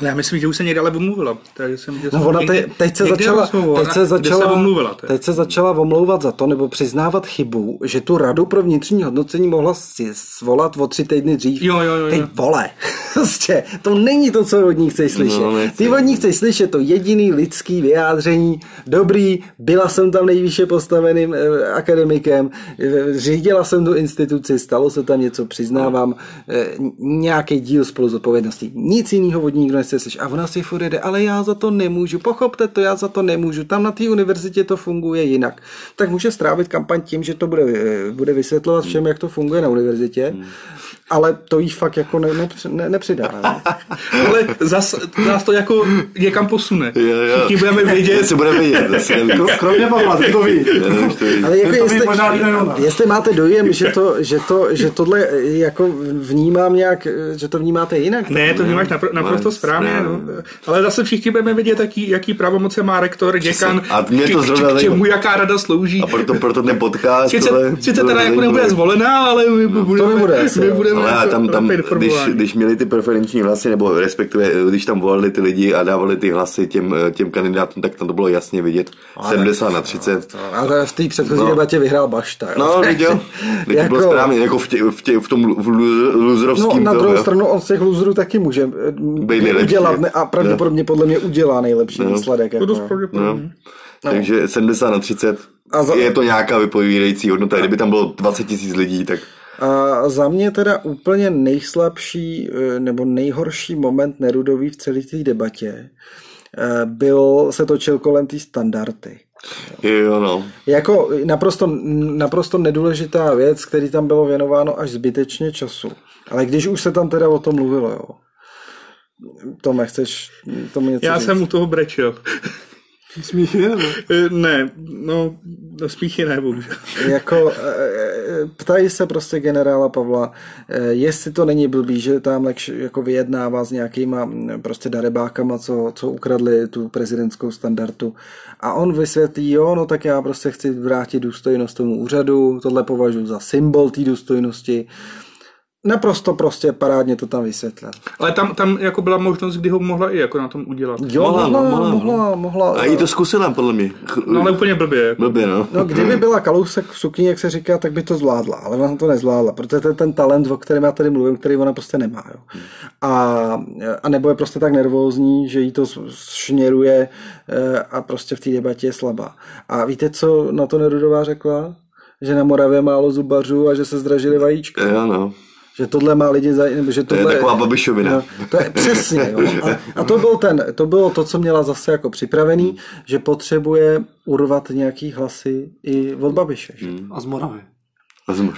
Já myslím, že už se někde ale omluvila. Takže jsem, že No ona někde- te, teď se začala, rozmlouvala. teď se začala, se omluvila. teď se začala omlouvat za to, nebo přiznávat chybu, že tu radu pro vnitřní hodnocení mohla si svolat o tři týdny dřív. Jo, jo, jo, Ty jo. vole, prostě, to není to, co od ní chceš slyšet. No, nechci. Ty od ní chceš slyšet to jediný lidský vyjádření, dobrý, byla jsem tam nejvýše postaveným eh, akademikem, eh, řídila jsem tu instituci, stalo se tam něco, přiznávám, eh, nějaký díl spolu z odpovědností. Nic jiného od ní nikdo nechce slyšet. A ona si furt jede, ale já za to nemůžu, pochopte to, já za to nemůžu. Tam na té univerzitě to funguje jinak. Tak může strávit kampaň tím, že to bude, eh, bude vysvětlovat všem, jak to funguje na univerzitě, ale to jí fakt jako ne, ne, ne, nepřidá. Ne? Ale zas nás to jako někam posune. Jo, jo. Všichni budeme vědět, se bude vidět. zase navíc. Kromě Pavla, ty to ví. To ví. Ale jako To ví jestli, možná ona. jestli máte dojem, že, to, že, to, že tohle jako vnímám nějak, že to vnímáte jinak, Ne, to vnímáš napr- naprosto správně. No. Ale zase všichni budeme vědět, jaký, jaký pravomoce má rektor, děkan, A mě to k- zrovna k, k čemu zajímá. jaká rada slouží. A proto, proto ten podcast... Sice, tohle- sice tohle teda jako nebude zvolená, ale my budeme, nebude asi, my budeme Ale jako tam, tam když, když měli ty preferenční hlasy, nebo respektive, když tam volali ty lidi a dávali ty hlasy těm, těm kandidátům, tak tam to bylo jasně vidět. 70 na 30. ale v té předchozí No. debatě vyhrál Bašta. Jo. No, viděl. Teď to bylo správně, jako v, tě, v, tě, v tom v lu- No, na druhou jo. stranu on z těch loserů taky může eh, udělat ne, a pravděpodobně podle mě udělá nejlepší No. výsledek. To Jako. dost pravděpodobně. Takže 70 na 30 A za- je to nějaká vypovídající hodnota. Kdyby tam bylo 20 tisíc lidí, tak A za mě teda úplně nejslabší eh, nebo nejhorší moment Nerudový v celé té debatě eh, byl, se točil kolem té standardy. jo, no. Jako naprosto, naprosto nedůležitá věc, který tam bylo věnováno až zbytečně času. Ale když už se tam teda o tom mluvilo, jo. Tome, chceš tomu něco Já říct? jsem u toho brečel. Smíchy, nebo? Eh, ne, no, no smíchy ne, bohužel. Jako, eh, eh, ptají se prostě generála Pavla, jestli to není blbý, že tam jako vyjednává s nějakýma mm, prostě darebákama, co, co ukradli tu prezidentskou standardu. A on vysvětlí, jo, no tak já prostě chci vrátit důstojnost tomu úřadu, tohle považuji za symbol té důstojnosti. Naprosto prostě parádně to tam vysvětlil. Ale tam, tam jako byla možnost, kdy ho mohla i jako na tom udělat. Jo, Mohla, mohla, no, mohla, mohla, mohla, mohla. A jí to zkusila, podle mě. No ale úplně blbě. Jako. Blbě, no. No, kdyby byla Kalousek v sukni, jak se říká, tak by to zvládla, ale ona to nezvládla, protože to je ten talent, o kterém já tady mluvím, který ona prostě nemá. Jo. A, a nebo je prostě tak nervózní, že jí to šněruje eh, a prostě v té debatě je slabá. A víte, co na to Nerudová řekla? Že na Moravě málo zubařů a že se zdražily vajíčka. Jo, no. Že tohle má lidi za... Nebo že To je tohle, taková babišovina. No, to je přesně. Jo. A, a to, byl ten, to bylo to, co měla zase jako připravený, že potřebuje urvat nějaký hlasy i od Babiše. Že? A z Moravy.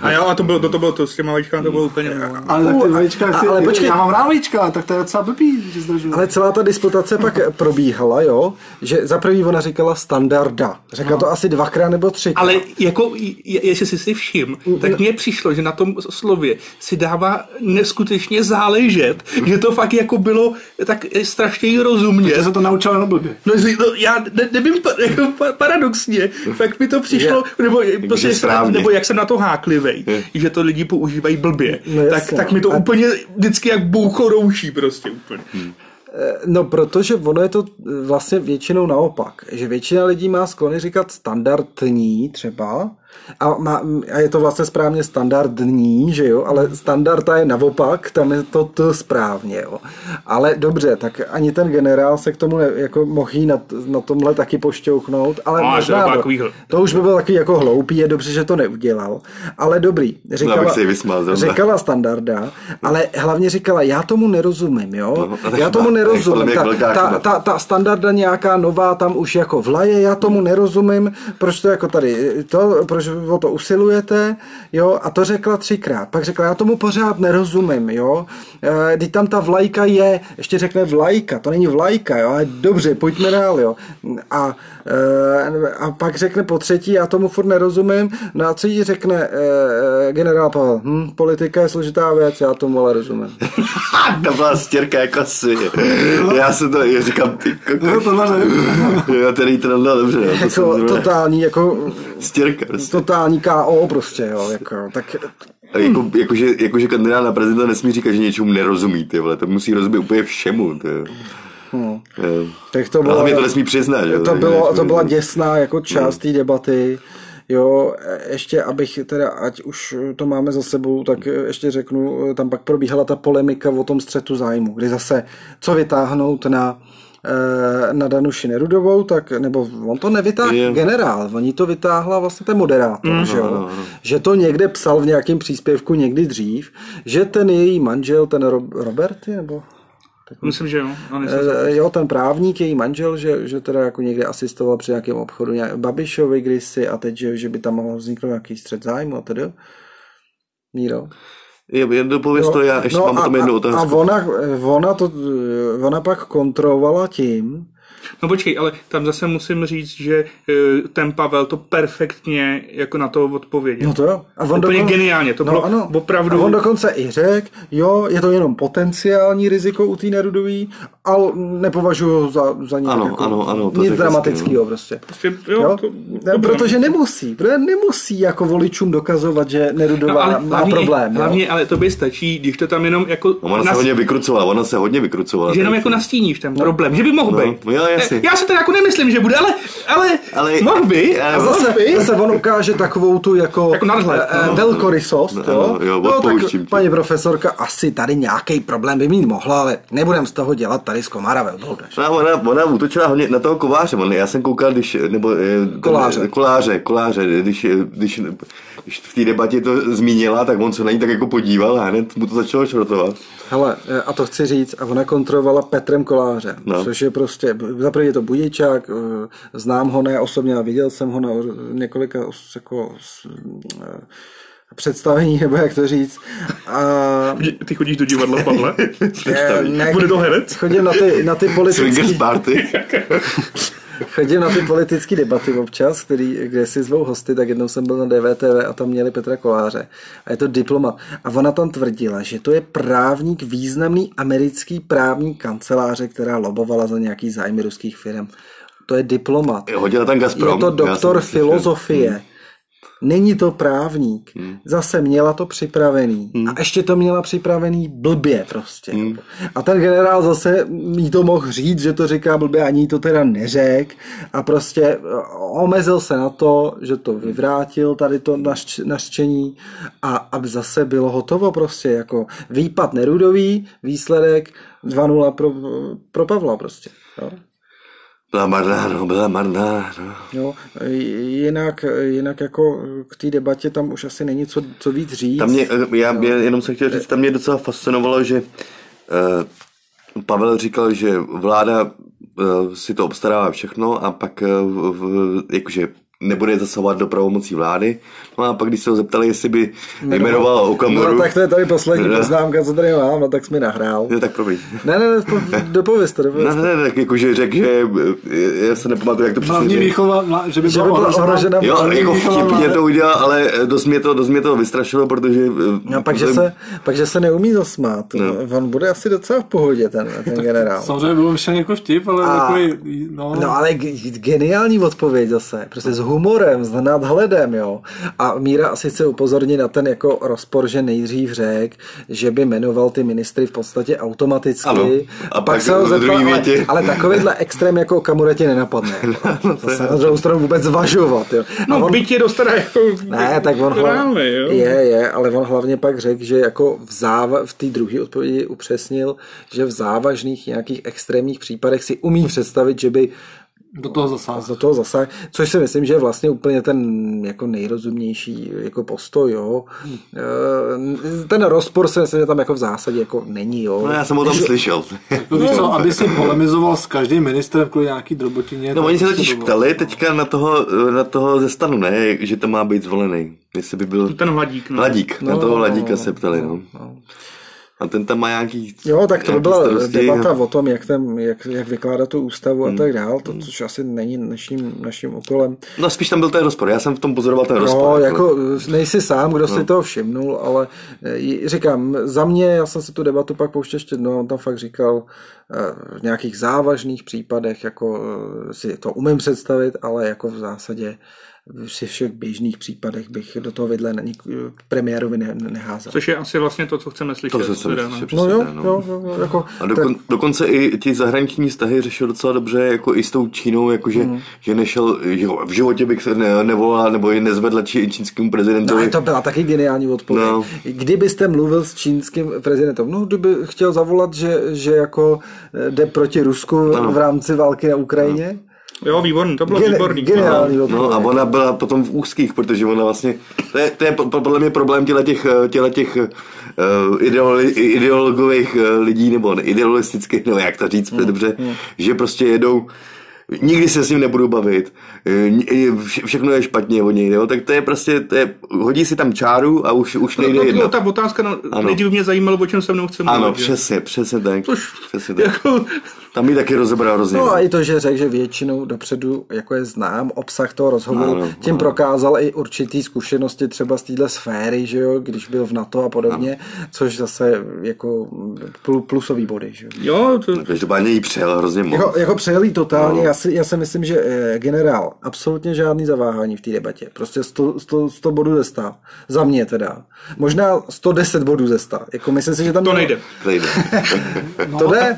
A jo, a to bylo to, to, bylo to s těma vajíčkami, to bylo úplně mimo. no. Ale tak ty vajíčka, si, ale počkej. já mám rád vajíčka, tak to je docela blbý, že zdržuju. Ale celá ta disputace pak probíhala, jo, že za prvý ona říkala standarda. Řekla to asi dvakrát nebo třikrát. Ale jako, je- jestli jsi si všim, tak mně přišlo, že na tom slově si dává neskutečně záležet, že to fakt jako bylo tak strašně rozumět. Že se to naučil jenom blbě. No, jestli- no já ne, nevím, jako pa- paradoxně, fakt mi to přišlo, nebo, prostě, jak jsem na- správně. nebo jak jsem na to háklivej, že to lidi používají blbě, No tak, jasně, tak mi to a- úplně vždycky jak boucho rouší prostě úplně. No, protože ono je to vlastně většinou naopak, že většina lidí má sklony říkat standardní třeba a, má, a je to vlastně správně standardní, že jo, ale standarda je naopak, tam je to to správně, jo. Ale dobře, tak ani ten generál se k tomu ne, jako mohl na, na tomhle taky pošťouknout, ale No, to možná, do- takový to už by byl takový jako hloupý, je dobře, že to neudělal, ale dobrý, říkala, se jí vysmál říkala standarda, ale hlavně říkala, já tomu nerozumím, jo, No, já tomu to nerozumím, ta, ta, ta, ta standarda nějaká nová tam už jako vlaje, já tomu nerozumím, proč to jako tady, to, proč o to usilujete, jo, a to řekla třikrát, pak řekla, já tomu pořád nerozumím, jo, e, tam ta vlajka je, ještě řekne vlajka, to není vlajka, jo, ale dobře, pojďme dál, jo, a, a pak řekne po třetí, já tomu furt nerozumím, no a co jí řekne e, generál Pavel, hm, politika je složitá věc, já tomu ale rozumím. to byla stěrka jako si. Já se to já říkám, ty No, koko. tohle ne. Jo, tady to dal dobře. jo, To jako totální, jako Stěrka prostě. totální KO prostě, jo, jako, tak Jako, jakože, jakože kandidát na prezidenta nesmí říkat, že něčemu nerozumí, ty vole. To musí rozumět úplně všemu, ty. Hm. Jo. tak to bylo, hlavně to nesmí přiznat, jo. to, bylo, to byla děsná jako část té debaty, jo, e, ještě abych teda, ať už to máme za sebou, tak ještě řeknu, e, tam pak probíhala ta polemika o tom střetu zájmu, kdy zase, co vytáhnout na e, na Danuši Nerudovou, tak, nebo on to nevytáhl Je. generál, oni to vytáhla vlastně ten moderátor, Mhm. že, jo? že to někde psal v nějakém příspěvku někdy dřív, že ten její manžel, ten Rob, Robert, je, nebo Myslím, že jo. No, nejsem Eh, jo, ten právník, její manžel, že, že teda jako někde asistoval při nějakém obchodu nějak, Babišovi kdysi a teď, že, že by tam mohl vzniknout nějaký střed zájmu a tedy. Míro. Je, je, dopověz to, já ještě mám a, potom jednu a, a otázku. ona, ona, to, ona pak kontrolovala tím, No počkej, ale tam zase musím říct, že eh, ten Pavel to perfektně jako na to odpověděl. no to jo. A on Úplně dokon- geniálně, to bylo opravdu- A on dokonce i řekl, jo, je to jenom potenciální riziko u té Nerudový, ale nepovažuji za, za nějak Ano, jako ano, ano, to nic dramatického prostě. Prostě, jo, Jo? To, Ne, protože nemusí, protože nemusí jako voličům dokazovat, že Nerudová No, ale má hlavně, problém. jo. hlavně, ale to by stačí, když to tam jenom jako, Ona se nas, hodně vykrucovala, ona se hodně vykrucovala. že jenom jako nastíníš ten problém, že by mohl No, být. jo, jasně. Já si to jako nemyslím, že bude, ale, ale, Ale- mohl by, ale A mohl zase, by. zase on ukáže takovou tu jako, Jako nadhled, eh, no. velkorysost. No, jo? no, jo, no, tak paní profesorka asi tady nějaký problém by mít mohla, ale nebudem z toho dělat tady z komára velbloudaž. No, ona, ona útočila hodně na toho kováře. On, já jsem koukal, když, nebo eh, Koláře. koláře, koláře, když, eh, když, když v té debatě to zmínila, tak on se na ní tak jako podíval a hned mu to začalo šrotovat. Hele, eh, a to chci říct, a ona kontrolovala Petrem Koláře, No. no. což je prostě, zaprvé je to budičák, eh, znám ho ne osobně, ale viděl jsem ho na několika jako, eh, představení, nebo jak to říct. A Ty chodíš do divadla, Pavle? eh, ne, Bude to herec? chodím na ty, na ty Swingers politické party. Chodím na ty politické debaty občas, který, kde si zvou hosty, tak jednou jsem byl na DVTV a tam měli Petra Koláře. A je to diplomat. A ona tam tvrdila, že to je právník významný americký právní kanceláře, která lobovala za nějaký zájmy ruských firm. To je diplomat. Hodila tam Gazprom. Je to doktor to slyšel. Není to právník. Zase měla to připravený. A ještě to měla připravený blbě prostě. A ten generál zase jí to mohl říct, že to říká blbě, ani to teda neřek. A prostě eh, omezil se na to, že to vyvrátil, tady to našč- nařčení. A aby zase bylo hotovo prostě. Jako výpad Nerudový, výsledek 2-0 pro, pro Pavla prostě. Jo. Byla marná, no, byla marná, no. Jo, jinak, jinak jako k té debatě tam už asi není co, co víc říct. Tam mě, já, já jenom jsem chtěl říct, tam mě docela fascinovalo, že uh, Pavel říkal, že vláda uh, si to obstarává všechno a pak uh, v, jakože nebude zasahovat do pravomocí vlády. No a pak, když se ho zeptali, jestli by jmenoval Okamuru, No tak to je tady poslední Ne. poznámka, co tady mám, no tak jsi mi nahrál. ne, tak promiň. Ne, ne, ne, po- dopověz to, dopověz Ne, to. ne, ne, tak jakože řekl, že eh, já se nepamatuju, jak to přesně Hlavní řekl. výchova, že by Že byla by byla ohrožena. Jo, jako vtipně to udělal, ale dost mě to, dost mě to vystrašilo, protože... eh, No, pak, že se, pak, že se neumí zasmát. No. On bude asi docela v pohodě, ten, ten generál. Samozřejmě bylo myšlený jako vtip, ale A- takový, no, No ale geniální odpověď zase, prostě s humorem, s nadhledem, jo. A Míra asi chce upozornit na ten jako rozpor, že nejdřív řekl, že by jmenoval ty ministry v podstatě automaticky. Ano. A pak se ho zeptal, ale, ale takovýhle extrém jako Okamura tě nenapadne. Jako. Zase na druhou stranu vůbec zvažovat, jo. A No, on- byť je dost teda jako... ne, tak on hlavně, jo. je, je, ale on hlavně pak řekl, že jako v, záva, v té druhé odpovědi upřesnil, že v závažných nějakých extrémních případech si umí představit, že by do toho zasáhl. do toho zasah, což si myslím, že je vlastně úplně ten jako nejrozumnější jako postoj, jo. Eh, Ten rozpor se myslím, že tam jako v zásadě jako není, jo. No já jsem o tom slyšel. Jako víš co, aby si polemizoval s každým ministrem kvůli nějaký drobotině. No oni se totiž ptali teďka na toho, na toho ze stanu, ne, že to má být zvolený. Jestli by byl Ten hladík, no. hladík, na No, toho no, hladíka no, se ptali, no. A ten tam má nějaký Jo, tak to by byla starosti. debata o tom, jak, ten, jak, jak vykládat tu ústavu a tak dál, to, což asi není naším, naším úkolem. No spíš tam byl ten rozpor, já jsem v tom pozoroval ten No, rozpor. jako nejsi sám, kdo si toho všimnul, ale eh, říkám, za mě, já jsem si tu debatu pak pouštěl ještě jednou, on tam fakt říkal eh, v nějakých závažných případech, jako eh, si to umím představit, ale jako v zásadě při všech běžných případech bych do toho vidle na nik- premiérovi ne, neházel. Což je asi vlastně to, co chceme slyšet. To se jsem teda, no. přesně, No jo, no. jo, jo, jo, jako, A dokon, dokonce i ti zahraniční vztahy řešil docela dobře, jako i s tou Čínou, jakože, Mhm. že nešel, že v životě bych se ne, nevolal, nebo ji nezvedl či, čínskému No prezidentovi. a to byla taky geniální odpověď. No. No. Kdybyste mluvil s čínským prezidentem, no kdyby chtěl zavolat, že, že jako eh, jde proti Rusku Ano. v rámci války na Ukrajině, Jo, výborný, to bylo Gene- výborný. geniální. No. No a ona byla potom v úzkých, protože ona vlastně, to je, to je po- podle mě problém těle těch, těle těch uh, ideolo, ideologových eh, lidí, nebo ne- idealistických, nebo jak to říct, hmm. dobře, že prostě jedou, nikdy se s ním nebudu bavit, ni- vše- všechno je špatně od něj, jo? tak to je prostě, to je, hodí si tam čáru a už, už nejde No, no, jednat. ta otázka, no, Ano. nejdřív mě zajímalo, o čem se mnou chce mluvit. Ano, že? přesně, přesně tak. Což přesně tak. jako, Tam ji taky rozebral hrozně. No a i to, že řekl, že většinou dopředu, jako je znám, obsah toho rozhovoru, Ano, tím ano. prokázal i určitý zkušenosti třeba z téhle sféry, že jo, když byl v NATO a podobně, což zase jako plu- plusový body, že jo. jo, to, Každopádně jí přijel hrozně moc. Jako, jako přejel jí totálně, No. já si, já si myslím, že eh, generál absolutně žádný zaváhání v té debatě. Prostě 100, 100, 100 bodů ze 100. Za mě teda. Možná 110 bodů ze 100. Jako myslím si, že tam To nejde. Nejde. To jde?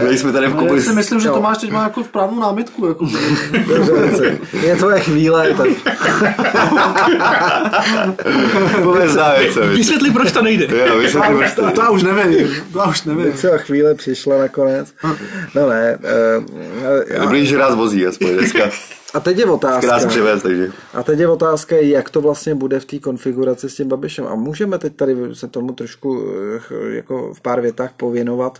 My jsme tady v No, já komunist... si myslím, že Jo. Tomáš teď má jako správnou námitku. Jako, Dobře. Je tvoje chvíle. Tak. Vysvětli, proč to nejde. Jo, vysvětli, proč to- to, to já už nevím. To já už nevím. Celá chvíle přišla nakonec. No ne. A, Dobrý, že nás vozí, aspoň dneska. a teď je otázka. přivez, takže. A teď je otázka, jak to vlastně bude v té konfiguraci s tím Babišem. A můžeme teď tady se tomu trošku eh, jako v pár větách pověnovat.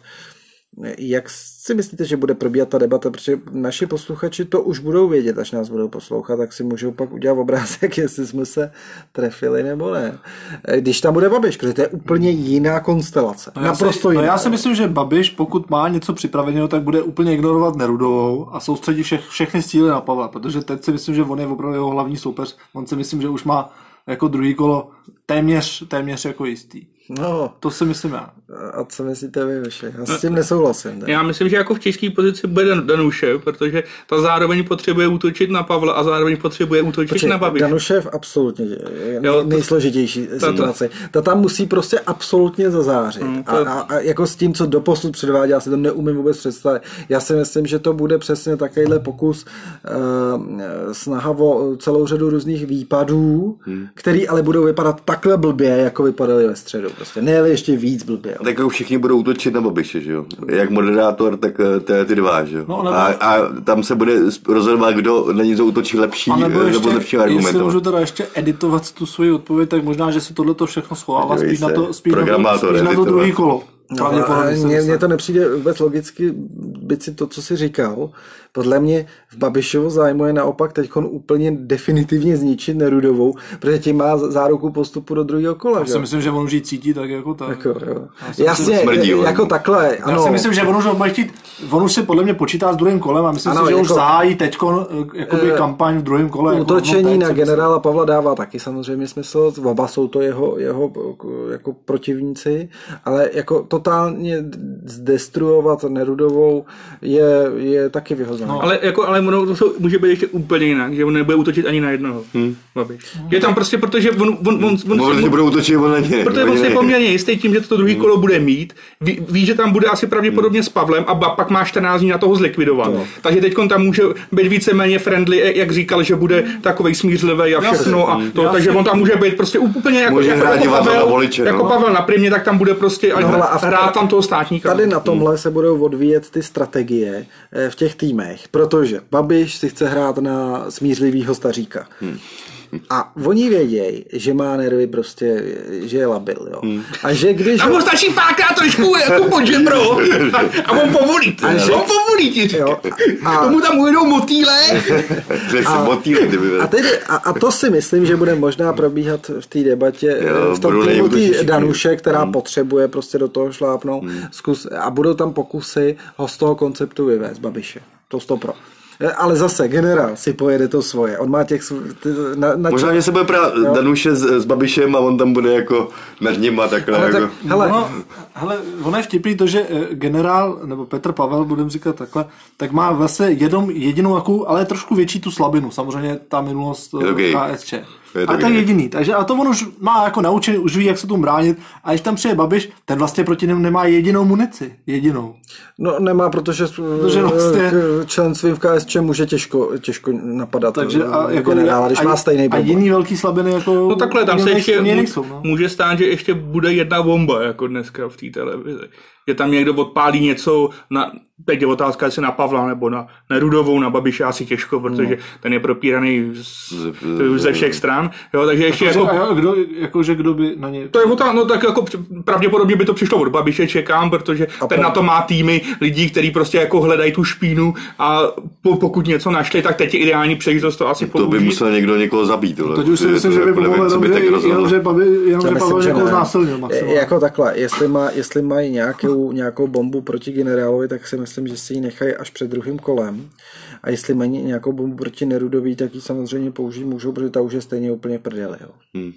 Jak si myslíte, že bude probíhat ta debata? Protože naši posluchači to už budou vědět, až nás budou poslouchat, tak si můžou pak udělat obrázek, jestli jsme se trefili nebo ne. Eh, Když tam bude Babiš, protože to je úplně jiná konstelace. No já Naprosto si, jiná. No já si myslím, že Babiš, pokud má něco připraveného, tak bude úplně ignorovat Nerudovou a soustředí všech, všechny síly na Pavla, protože teď si myslím, že on je opravdu jeho hlavní soupeř. On si myslím, že už má jako druhý kolo téměř, téměř jako jistý. No, To si myslím já. a co myslíte vy, Vyši? Já s tím nesouhlasím. Ne? Já myslím, že jako v české pozici bude Dan- Danuše, protože ta zároveň potřebuje útočit na Pavla a zároveň potřebuje útočit Počkej, na Babiše. Danušev absolutně je Jo, nejsložitější to- situace. Ta tam musí prostě absolutně zazářit. Mm, a, to- a, a, jako s tím, co doposud předvádí, já si to neumím vůbec představit. Já si myslím, že to bude přesně takovýhle pokus uh, snaha o celou řadu různých výpadů, Hmm. který ale budou vypadat takhle blbě, jako vypadaly ve středu. Prostě ne ještě víc blbě. Tak jako všichni budou útočit na Babiše, že jo? Jak moderátor, tak eh, ty, ty dva, že jo? No, nebo- a, a, tam se bude rozhodovat, kdo na ní zautočí lepší, A nebo eh, ještě, nebo lepší jestli argument. můžu teda ještě editovat tu svoji odpověď, tak možná, že si tohle to všechno schovává spíš na se, to, spíš na to, spíš na to druhý kolo. No, Pravděpodobně si mně, to nepřijde vůbec logicky, byť si to, co si říkal. Podle mě v Babišovo zájmu je naopak teď úplně definitivně zničit Nerudovou, protože tím má záruku postupu do druhého kola. Já si jo? myslím, že on už ji cítí tak jako tak. Jako, jo. Já si Jasně, smrdí, on. jako takhle, Já ano. si myslím, že on už chtít, on už si podle mě počítá s druhým kolem a myslím Ano, si, že už jako- zahájí teďko jakoby Eh, kampaň v druhém kole. jako Útočení on teď na si myslím. generála Pavla dává taky samozřejmě smysl, oba jsou to jeho, jeho jako protivníci, ale jako totálně zdestruovat Nerudovou je, je taky v jeho zájmu. No. Ale, jako, ale ono to jsou, může být ještě úplně jinak, že on nebude útočit ani na jednoho. Hmm. Babiš. Je tam prostě, protože on, on, on, on, on, že budou útočit on na ně. Protože on si je poměrně jistý tím, že to druhý kolo bude mít. Ví, ví, že tam bude asi pravděpodobně s Pavlem a pak má 14 dní na toho zlikvidovat. Takže teď tam může být víceméně friendly, eh, jak říkal, že bude takový smířlivý a všechno. A to, takže on tam může být prostě úplně jako, Může jako, hrát jako, divadlo Pavel, na voliče, jako no. Pavel na primě, tak tam bude prostě No, a v- hrát tam toho státníka. Tady na tomhle se budou odvíjet ty strategie eh, v těch týmech, protože Babiš si chce hrát na smířlivýho staříka. A oni vědějí, že má nervy prostě, že je labil, jo. A že když... A mu stačí párkrát trošku jako pod žebro a on povolí. A že- On povolí ti Jo, a- Tomu tam ujedou motýle. Že se motýle, kdyby. A, tedy, a, a to si myslím, že bude možná probíhat v té debatě, Jo, jo, v tom týmu všichni. Danuše, která hmm. potřebuje prostě do toho šlápnout hmm. zkus, a budou tam pokusy ho z toho konceptu vyvést, Babiše. To stopro. Eh, Ale zase generál si pojede to svoje. On má těch... na, na Možná, že se bude prát Danuše s, s Babišem a on tam bude jako nad nima takhle. Ale jako. tak, hele, No, hele, ono je vtipný to, že eh, generál, nebo Petr Pavel, budeme říkat takhle, tak má vlastně jednom, jedinou jakou, ale trošku větší tu slabinu. Samozřejmě ta minulost eh, KSČ. Je to je gay. jediný. Takže a to on už má jako naučený, už ví, jak se tomu bránit. A když tam přijde Babiš, ten vlastně proti němu nemá jedinou munici. Jedinou. no nemá, protože, Protože vlastně- členstvím v KSČ může těžko, těžko napadat Takže a, eh, jako, generála, když a, má stejný a problém. jiný velký slabiny jako No takhle, tam se ještě nejsou. No. může stát, že ještě bude jedna bomba, jako dneska v té televizi. Že tam někdo odpálí něco, na, teď je otázka, jestli na Pavla nebo na Nerudovou, na Babiše asi těžko, protože ten je propíraný z, ze všech stran. Jo, takže ještě Jako, jako, a jo, kdo, jako, že kdo by na něj... to je otázka, no tak jako pravděpodobně by to přišlo od Babiše, čekám, protože ten na to má týmy lidí, kteří prostě jako hledají tu špínu a po, pokud něco našli, tak teď je ideální příležitost to asi To by musel někdo někoho zabít. Tohle. Teď už si To myslím, to že by jako pomohlo jenom, že, Pavel, někoho znásilnil maximálně. Jako takhle, jestli, má, jestli mají nějakou, nějakou bombu proti generálovi, tak si myslím, že si ji nechají až před druhým kolem. A jestli mají nějakou bombu proti Nerudový, tak ji samozřejmě použít můžou, protože ta už je stejně úplně v prdeli. Jo. Hmm.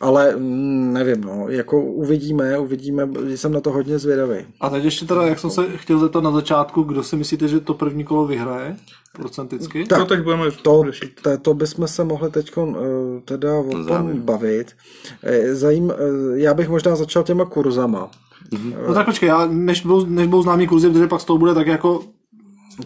Ale mm, nevím, no, jako uvidíme, uvidíme, jsem na to hodně zvědavý. A teď ještě teda, jak jsem se chtěl zeptat na začátku, kdo si myslíte, že to první kolo vyhraje procenticky? Tak, No tak budeme To, řešit. to, to bychom se mohli teď uh, teda o tom závěr. bavit. Eh, Zajím, eh, já bych možná začal těma kurzama. No tak počkej, já, než, budou, než budou známý kurzy, protože pak z toho bude tak jako,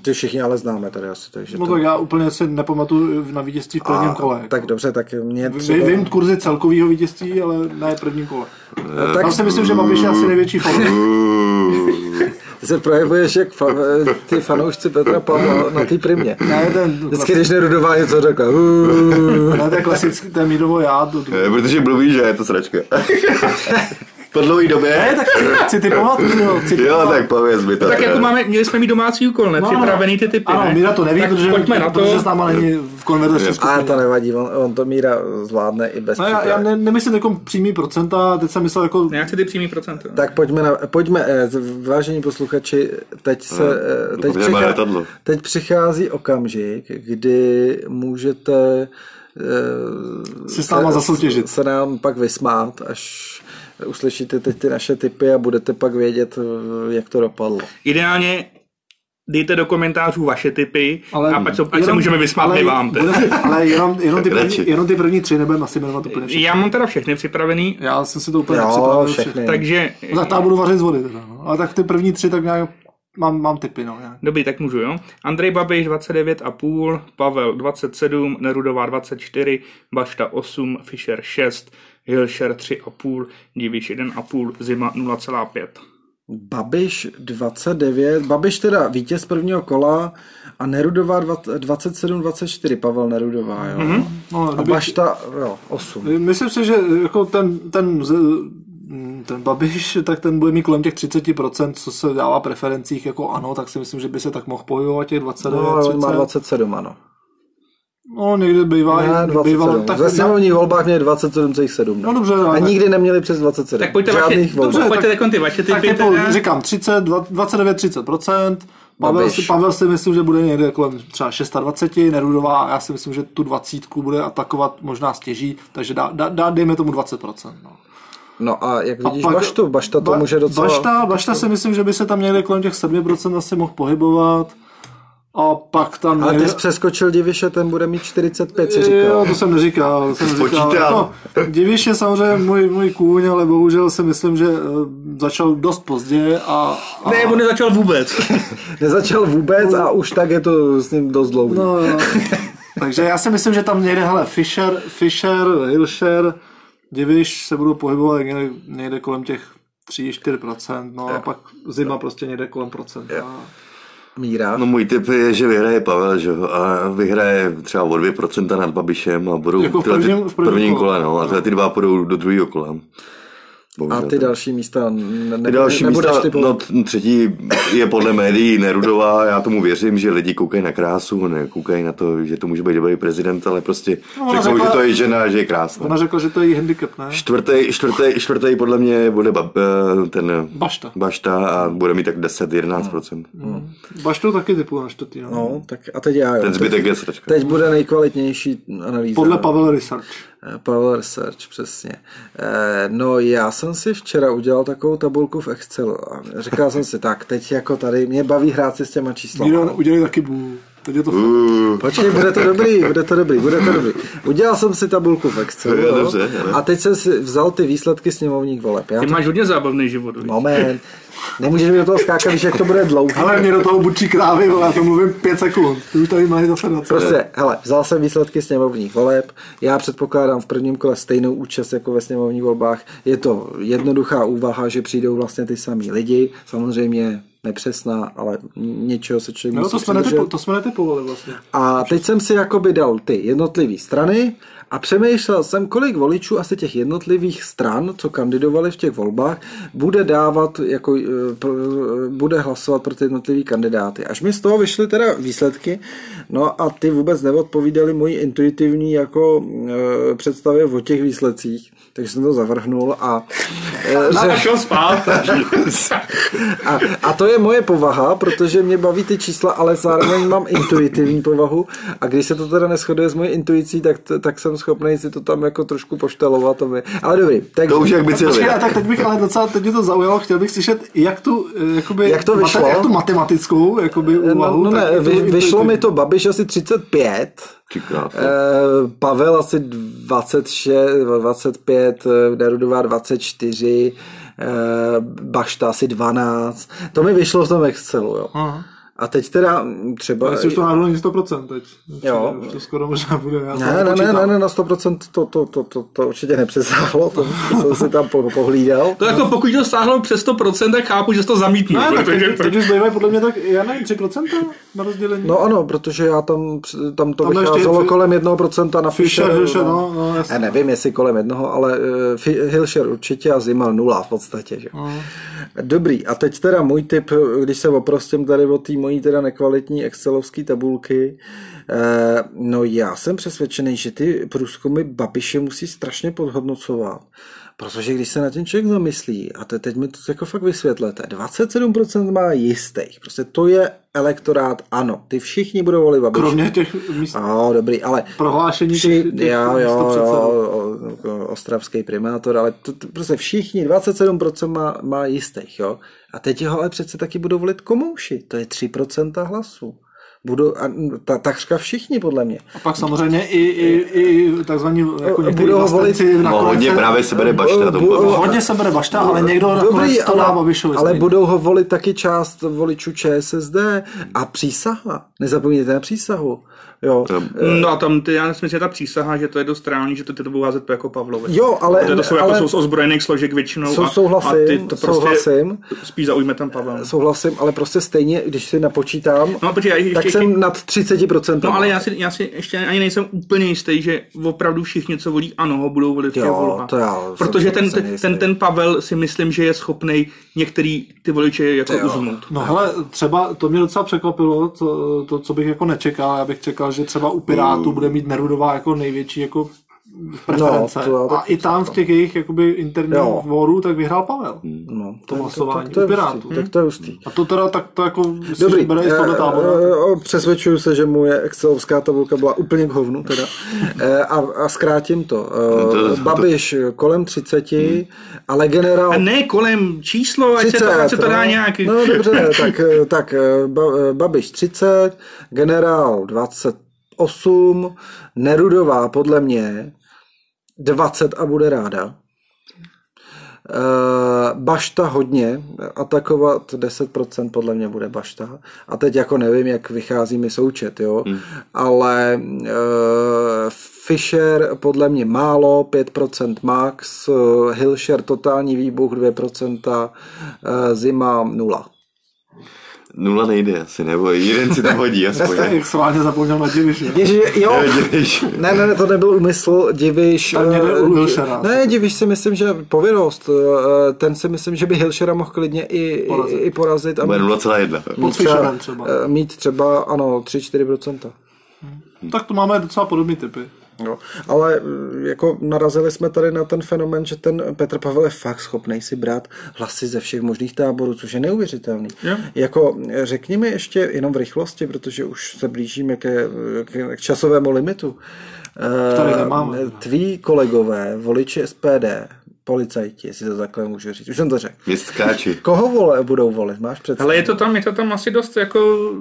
Ty všichni ale známe tady asi, takže no to... tak já úplně si nepamatuju na vítězství v prvním kole. Tak dobře, tak mě Vy, třeba... vím kurzy celkového vítězství, ale ne prvním kole. tak Tak si myslím, že Babiš je asi největší favorit. Ty se projevuješ jak fa, ty fanoušci Petra Pavla na té primě. Ne, ten, Vždycky, když Nerudová něco řekla. Ne, to je klasický, to je mídovo já. To, to. Eh, Protože mluví, že je to sračka. po dlouhé době. Ne, tak chci typovat, jo, chci Jo, typovat. tak pověz mi to. Tak teda. jako máme, měli jsme mít domácí úkol, ne? No, Připravený ty typy, Ano, ne? Míra to neví, tak protože, pojďme na to. protože s náma není v konverzační A to nevadí, on, on to Míra zvládne i bez No, já, já ne, nemyslím jako přímý procenta, teď jsem myslel jako... Já chci ty přímý procento. Tak pojďme, na, pojďme eh, vážení posluchači, teď, se, eh, teď, letadlo. teď přichází okamžik, kdy můžete eh, Si s náma zasoutěžit. se nám pak vysmát, až uslyšíte teď ty naše typy a budete pak vědět, eh, jak to dopadlo. Ideálně dejte do komentářů vaše typy Ale a pak se, ať se můžeme vysmát ale, vám. bude- ale jenom, jenom, ty první, jenom ty první tři nebudeme asi jmenovat úplně všechny. Já mám teda všechny připravený, Já jsem si to úplně Jo, nepřipravil všechny. všechny. takže... No, tak tam budu vařit z vody teda, no. Ale tak ty první tři tak nějak mám, mám typy, no. Nějak. Dobrý, tak můžu, jo? Andrej Babiš 29,5, Pavel 27, Nerudová 24, Bašta 8, Fischer 6, Hilšer 3,5, Diviš 1,5, Zima 0,5. Babiš 29, Babiš teda vítěz prvního kola a Nerudová 27-24, Pavel Nerudová, jo. Mm-hmm. No, A kdyby- Bašta, jo, 8. Myslím si, že jako ten, ten, ten Babiš, tak ten bude mít kolem těch 30%, co se dává preferencích jako ano, tak si myslím, že by se tak mohl pohybovat těch 29, No, ale on 30. má 27, ano. No, někdy bývá, Ne, bývalo, 27. tak, Ve sněmovních volbách měli 27,7. No dobře, A ale- nikdy neměli přes 27. Tak pojďte Žádných vaše, dobře, pojďte tak- tak, ty vaše tak typy. typu, teda. říkám 30, dva- 29-30%, Pavel Babiš. si, Pavel si myslím, že bude někde kolem třeba 26, Nerudová, já si myslím, že tu 20 bude atakovat možná stěží, takže dá, dá, dá dejme tomu 20%. No. No a jak vidíš pak- Baštu, Bašta to Ba- může docela... Bašta, Bašta si myslím, že by se tam někde kolem těch 7% asi mohl pohybovat. A pak tam... Ale ty jsi přeskočil Diviše, ten bude mít 45, si říkal. Jo, to jsem neříkal. To jsem neříkal. No, Diviš je samozřejmě můj, můj kůň, ale bohužel si myslím, že eh, začal dost pozdě a, a Ne, on nezačal vůbec. Nezačal vůbec a už tak je to s ním dost dlouhý. No, jo. Takže já si myslím, že tam někde, hele, Fischer, Fischer, Hilscher, Diviš se budou pohybovat někde, někde kolem těch 3-4%, no a pak zima prostě někde kolem procenta. Míra. No můj tip je, že vyhraje Pavel, že jo, a vyhraje třeba o 2% nad Babišem a budou Jako v prvním- v prvním prvním kole. kole, no, a tyhle ty dva půjdou do druhého kola. A Bohužel ty tak. další místa ne, Ty ne, další nebudeš místa, typovat. no třetí je podle médií Nerudová, já tomu věřím, že lidi koukají na krásu, nekoukají na to, že to může být dobrý prezident, ale prostě No, řeknou, řekla- že to je žena, že je krásná. Ona řekla, že to je její handicap, ne? Čtvrtý, čtvrtý, čtvrtý podle mě bude bab, eh, ten Bašta. Bašta a bude mít tak 10-11%. Baštou taky typu na čtvrtý. No. No, tak a teď já, jo. Ten zbytek je sračka. Teď bude nejkvalitnější analýza. Podle Pavel Research. Eh, Power Research, přesně. Eh, No já jsem si včera udělal takovou tabulku v Excelu a říkal jsem si, tak teď jako tady, mě baví hrát si s těma. Míro, udělej taky bů. Teď je to fakt. Uh, Počkej, bude to dobrý, bude to dobrý, bude to dobrý. Udělal jsem si tabulku v Excelu Jo, dobře, jo. a teď jsem si vzal ty výsledky sněmovních voleb. Já Ty to, máš hodně zábavný život. víš? moment, nemůžeš mi do toho skákat, víš, jak to bude dlouhý. Ale mě do toho bučí krávy, vole, já to mluvím pět sekund. Ty už tady máš zase na co. Prostě, hele, vzal jsem výsledky sněmovních voleb, já předpokládám v prvním kole stejnou účast jako ve sněmovních volbách. Je to jednoduchá úvaha, že přijdou vlastně ty samý lidi, samozřejmě nepřesná, ale něčeho se člověk No, musí to jsme, netypo, to jsme netypovali vlastně. A teď jsem si jakoby dal ty jednotlivé strany a přemýšlel jsem, kolik voličů asi těch jednotlivých stran, co kandidovali v těch volbách, bude dávat, jako, pro- eh, bude hlasovat pro ty jednotlivé kandidáty. Až mi z toho vyšly teda výsledky, no a ty vůbec neodpovídaly mojí intuitivní jako e, představě o těch výsledcích, takže jsem to zavrhnul a, A šel spát. a, a to je moje povaha, protože mě baví ty čísla, ale zároveň mám intuitivní povahu a když se to teda neschoduje s mojí intuicí, tak, tak jsem schopný si to tam jako trošku poštelovat. To. Ale dobrý, tak To už jak by Počkej, a tak teď bych ale docela, teď mě to zaujalo, chtěl bych slyšet, jak tu, eh, jakoby, Jak to vyšlo? jak tu matematickou, jakoby úvahu. no, no tak ne, vy, vyšlo mi to Babiš asi 35, Ty krása. eh, Pavel asi 26, 25, eh, Nerudová 24, eh, Bašta asi 12. To mi vyšlo v tom Excelu, jo. Aha. A teď teda třeba... Jestli už to náhodou není 100% teď. Jo. Už to skoro možná bude. Já Ne, ne, ne, ne, ne, na 100% to, to, to, to, to určitě nepřesáhlo, to, to jsem si tam po, pohlídal. To jako pokud to stáhlo přes 100%, tak chápu, že to zamítnul. Ne, tak protože teď, teď už zbývají podle mě tak, já nevím, 3% na rozdělení. No ano, protože já tam, tam to Tam ještě vycházelo fi- kolem 1% na Fischer, Fischer. Fischer, no, no, jasně. Já nevím, jestli kolem jednoho, ale uh, Hilšer určitě a Zima nula v podstatě. Že? No. Dobrý, a teď teda můj tip, když se oprostím tady o té mojí teda nekvalitní excelovské tabulky, eh, no já jsem přesvědčený, že ty průzkumy Babiše musí strašně podhodnocovat. Protože když se na ten člověk zamyslí, a te, teď mi to jako fakt vysvětlete, 27% má jistých, prostě to je elektorát, ano, ty všichni budou volit Babiše. Kromě těch míst No, dobrý, ale prohlášení Vši, těch, těch jo, jo, jo, o, o, ostravský primátor, ale to, to, prostě všichni, 27% má, má jistých, jo. A teď ho ale přece taky budou volit komouši, to je 3% hlasů. Budou, a, ta, takřka všichni, podle mě. A pak samozřejmě i, i, i takzvaní jako Budou ho volit- vlastenci No, hodně se- právě se bere bašta. Bu- bude- Hodně se bere bašta, ale někdo nakonec to dá ale, Babišovi. ale budou ho volit taky část voličů ČSSD a přísaha. Nezapomeňte na přísahu. Jo. No a tam ty, já si myslím, že ta přísaha, že to je dost reálný, že to ty to budou házet jako Pavlovi. Jo, ale- To, to jsou, jako ale- jsou z ozbrojených složek většinou Sou- a, souhlasím, a ty to prostě souhlasím. spíš zaujme ten Pavel. Souhlasím, ale prostě stejně, když si napočítám, No, počkej, já ještě, tak ještě, jsem nad 30%. No ale já si, já si ještě ani nejsem úplně jistý, že opravdu všichni, co volí ano, ho budou volit Jo, volbách. to já Protože ten, ten, ten, ten Pavel si myslím, že je schopný některý ty voliče jako Jo. uzmout. No hele, třeba to mě docela překvapilo, to, to, co bych jako nečekal. Já bych čekal, že třeba u Pirátů bude mít Nerudová jako největší jako preference. No, to já a i tam v těch jejich jakoby interních Jo. dvorů, tak vyhrál Pavel. No, To hlasování tak to je u Pirátů. tak to je hustý. A to teda tak to jako Dobrý, bere z tohoto eh, tábora. eh, přesvědčuju se, že moje excelovská tabulka byla úplně k hovnu teda. Eh, a, a zkrátím to. No, to- Eh, to- Babiš kolem 30, ale generál... A ne kolem číslo, ať se to, ať se to dá no. nějak... No dobře, tak, eh, tak eh, Ba- eh, Babiš 30, generál 28, Nerudová podle mě 20 a bude ráda. Eh, Bašta hodně, atakovat 10% podle mě bude Bašta. A teď jako nevím, jak vychází mi součet, jo. Hmm. Ale uh, Fischer podle mě málo, 5% max, uh, Hilšer totální výbuch 2%, uh, Zima 0. Nula nejde asi, nebo jeden si tam hodí aspoň. Já jak schválně zapomněl na Diviš? Ježi, jo, Diviš. ne, ne, ne, to nebyl úmysl, Diviš. Tam někde eh, Hilšera. Ne, Diviš si myslím, že povědost, eh, ten si myslím, že by Hilšera mohl klidně i porazit, i, i porazit a Bude mít, 0,1. Pod mít třeba. eh, mít třeba, ano, 3-4%. Tak to máme docela podobný typy. Jo. Ale eh, jako narazili jsme tady na ten fenomen, že ten Petr Pavel je fakt schopný si brát hlasy ze všech možných táborů, což je neuvěřitelný. Jo. Jako eh, řekni mi ještě jenom v rychlosti, protože už se blížíme ke, k, k časovému limitu. Eh, Který nemáme. Tví kolegové, voliči SPD, policajti, jestli to takhle můžu říct, už jsem to řekl. Městkáči. Koho vole, budou volit? Máš představu? Ale je to tam, je to tam asi dost jako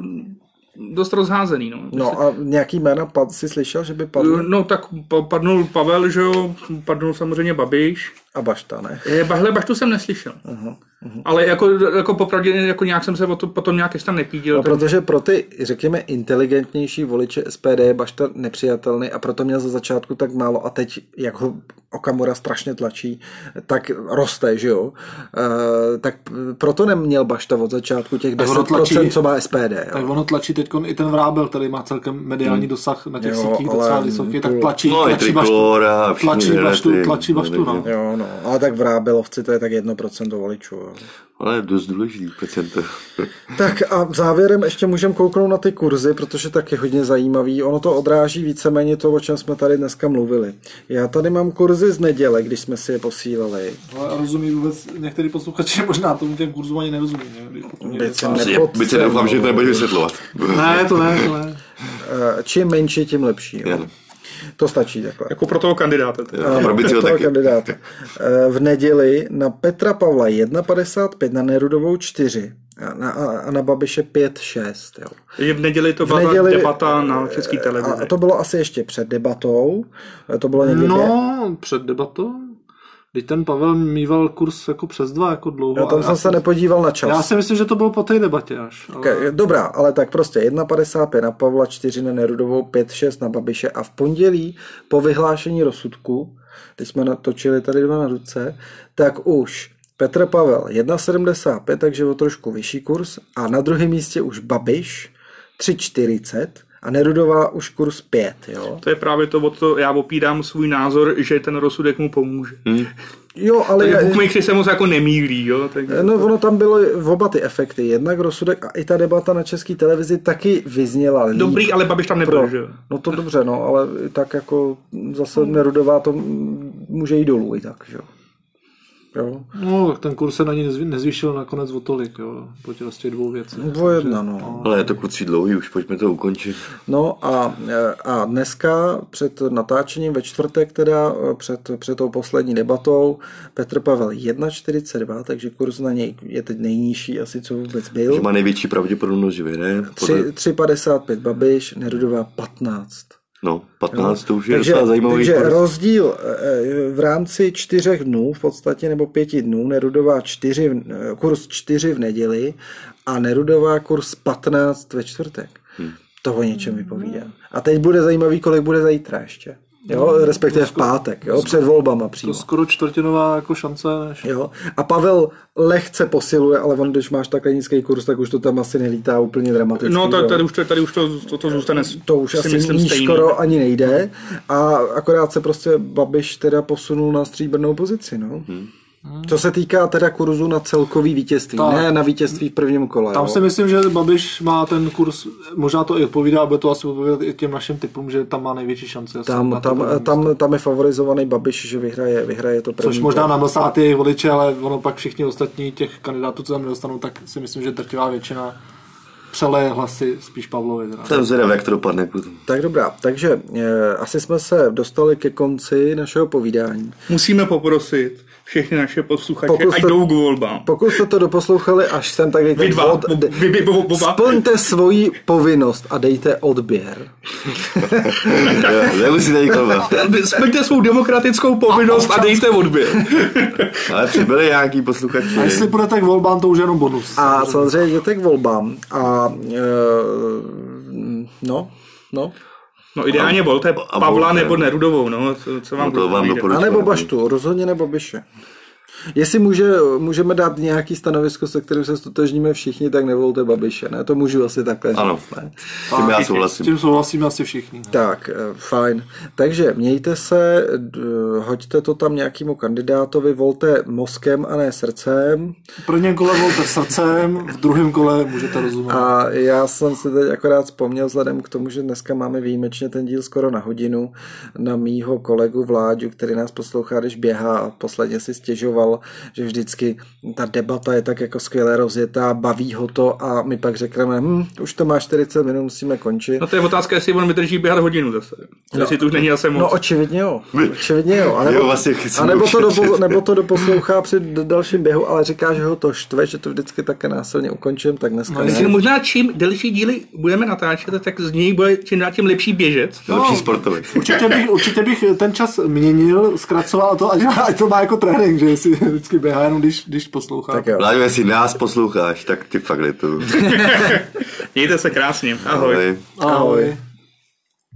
dost rozházený, no. No a nějaký jména pad, jsi slyšel, že by padl? No tak pa- padnul Pavel, že jo, padnul samozřejmě Babiš. A Bašta, ne? Je, Bahle Baštu jsem neslyšel. Uh-huh, uh-huh. Ale jako, jako popravdě, jako nějak jsem se o to, potom nějak ještě tam nepídil. No, tak... protože pro ty, řekněme, inteligentnější voliče SPD je Bašta nepřijatelný a proto měl za začátku tak málo a teď, jak ho Okamura strašně tlačí, tak roste, že jo? E, tak proto neměl Bašta od začátku těch Tak ono 10%, tlačí- co má SPD. Tak Jo? ono tlačí teď i ten Vrábel, který má celkem mediální dosah na těch Jo, sítích ale docela vysoký, tak tlačí, No, tlačí baštu. A všichni Tlačí baštu, tlačí baštu, no. Jo, no, ale tak v Rábelovci to je tak 1% voličů. Jo. Ale dost důležitý procento. Tak a závěrem ještě můžeme kouknout na ty kurzy, protože tak je hodně zajímavý. Ono to odráží víceméně to, o čem jsme tady dneska mluvili. Já tady mám kurzy z neděle, když jsme si je posílali. Ale rozumí vůbec, některý posluchači možná tomu těm kurzům ani nerozumí. Byť se doufám, že to nebudeš vysvětlovat. Ne, to ne, to ne. Eh, Čím menší, tím lepší. Jo. To stačí takhle. Jako pro toho kandidáta. Teda. Ano, pro Biciho toho taky. kandidáta. Eh, V neděli na Petra Pavla 1,55, na Nerudovou 4 a na, a na Babiše 5,6. Jo. Takže v neděli to byla neděli, neděli, debata na české televizi. A to bylo asi ještě před debatou. Eh, To bylo někdy No, před debatou. Když ten Pavel mýval kurz jako přes dva, jako dlouho. Já tam jsem já, se nepodíval na čas. já si myslím, že to bylo po té debatě až. Ale... Okay, dobrá, ale tak prostě 1,55 na Pavla, 4 na Nerudovou, 5,6 na Babiše a v pondělí po vyhlášení rozsudku, když jsme natočili tady dva na ruce, tak už Petr Pavel 1,75, takže o trošku vyšší kurz a na druhém místě už Babiš 3,40 a Nerudová už kurz 5, jo. To je právě to, o to já opírám svůj názor, že ten rozsudek mu pomůže. Hmm. Jo, ale... Takže se moc jako nemýlí, jo? Tak... No, ono tam bylo v oba ty efekty. Jednak rozsudek a i ta debata na české televizi taky vyzněla líp. Dobrý, ale Babiš tam nebyl, pro. že jo? No to dobře, no, ale tak jako zase Nerudová to může jít dolů i tak, že jo. Jo. No, tak ten kurz se na ní nezvý- nezvýšil nakonec o tolik, jo, po těch z těch dvou věcí. Dvo jedna, no. Ale je to kluci dlouhý, už pojďme to ukončit. No a, a dneska před natáčením ve čtvrtek teda před, před tou poslední debatou Petr Pavel 1,42, takže kurz na něj je teď nejnižší asi, co vůbec byl. Že má největší pravděpodobnost, že vyhraje. Podle... Tři- 3,55 Babiš, Nerudová 15. No, 15 to už je takže, docela zajímavý takže kurz. rozdíl eh, v rámci čtyřech dnů, v podstatě, nebo pěti dnů, Nerudová čtyři, eh, kurz 4 v neděli a Nerudová kurz 15 ve čtvrtek. Hmm. To o něčem vypovídá. A teď bude zajímavý, kolik bude zítra ještě. Jo, respektive v pátek, jo, před volbama To přímo. skoro čtvrtinová jako šance, než... Jo. A Pavel lehce posiluje, ale on, když máš takhle nízký kurz, tak už to tam asi nelítá úplně dramaticky. No, tady, tady, už, to, tady už to, to, to zůstane to už si asi myslím níž skoro ani nejde. A akorát se prostě Babiš teda posunul na stříbrnou pozici. No. Hmm. Co se týká teda kurzu na celkový vítězství, Tak. ne na vítězství v prvním kole. Tam jo. si myslím, že Babiš má ten kurz, možná to i odpovídá, bude to asi odpovídat i těm našim typům, že tam má největší šance. tam, na to tam, tam, tam je favorizovaný Babiš, že vyhraje, vyhraje to první Což možná namlsá ty jejich voliče, ale ono pak všichni ostatní těch kandidátů, co tam nedostanou, tak si myslím, že drtivá většina přeleje hlasy spíš Pavlovi. Teda. Jsem zvědav, jak to dopadne. Tak dobrá, takže e, asi jsme se dostali ke konci našeho povídání. Musíme poprosit všechny naše posluchače, Pokud ať jste- jdou k volbám. Pokud jste to doposlouchali až sem, tak dejte Vy dva, od, bo- vy- vy- bo- oba. splňte svoji povinnost a dejte odběr. Nemusíte jít kolem. Splňte svou demokratickou povinnost a dejte odběr. Ale přibyli nějaký posluchači. A jestli půjdete k volbám, to už je jenom bonus. A samozřejmě jděte k volbám. A e, no, no. No ideálně volte Pavla volte. nebo Nerudovou, no, co, co vám No to vám. A nebo Baštu, rozhodně nebo Biše. Jestli může, můžeme dát nějaký stanovisko, se kterým se stotožníme všichni, tak nevolte Babiše, ne? To můžu asi takhle říct, Ano. ne? S tím já S souhlasím. tím souhlasíme asi všichni. Tak, eh, fajn. Takže mějte se, hoďte to tam nějakému kandidátovi, volte mozkem a ne srdcem. V prvním kole volte srdcem, v druhém kole můžete rozumět. A já jsem si teď akorát vzpomněl, vzhledem k tomu, že dneska máme výjimečně ten díl skoro na hodinu, na mýho kolegu Vláďu, který nás poslouchá, když běhá a posledně si stěžoval, že vždycky ta debata je tak jako skvěle rozjetá, baví ho to a my pak řekneme, hm, už to má 40 minut, musíme končit. No to je otázka, jestli on vydrží běhat hodinu zase. No, jestli to už není asi moc. No očividně jo, očividně jo. A Jo, nebo, vlastně chci a nebo, to, dopo, nebo to doposlouchá při dalším běhu, ale říká, že ho to štve, že to vždycky také násilně ukončím, tak dneska No, ne. jestli možná čím delší díly budeme natáčet, tak z něj bude čím dál tím lepší běžec. Lepší sportovec. Určitě bych, určitě bych ten čas měnil, zkracoval to, ať, ať to má jako trénink, že si vždycky běhá jenom když, když poslouchá. Tak jo. Vláďo, jestli nás posloucháš, tak ty fakt to. Mějte se krásně. Ahoj. Ahoj. Ahoj.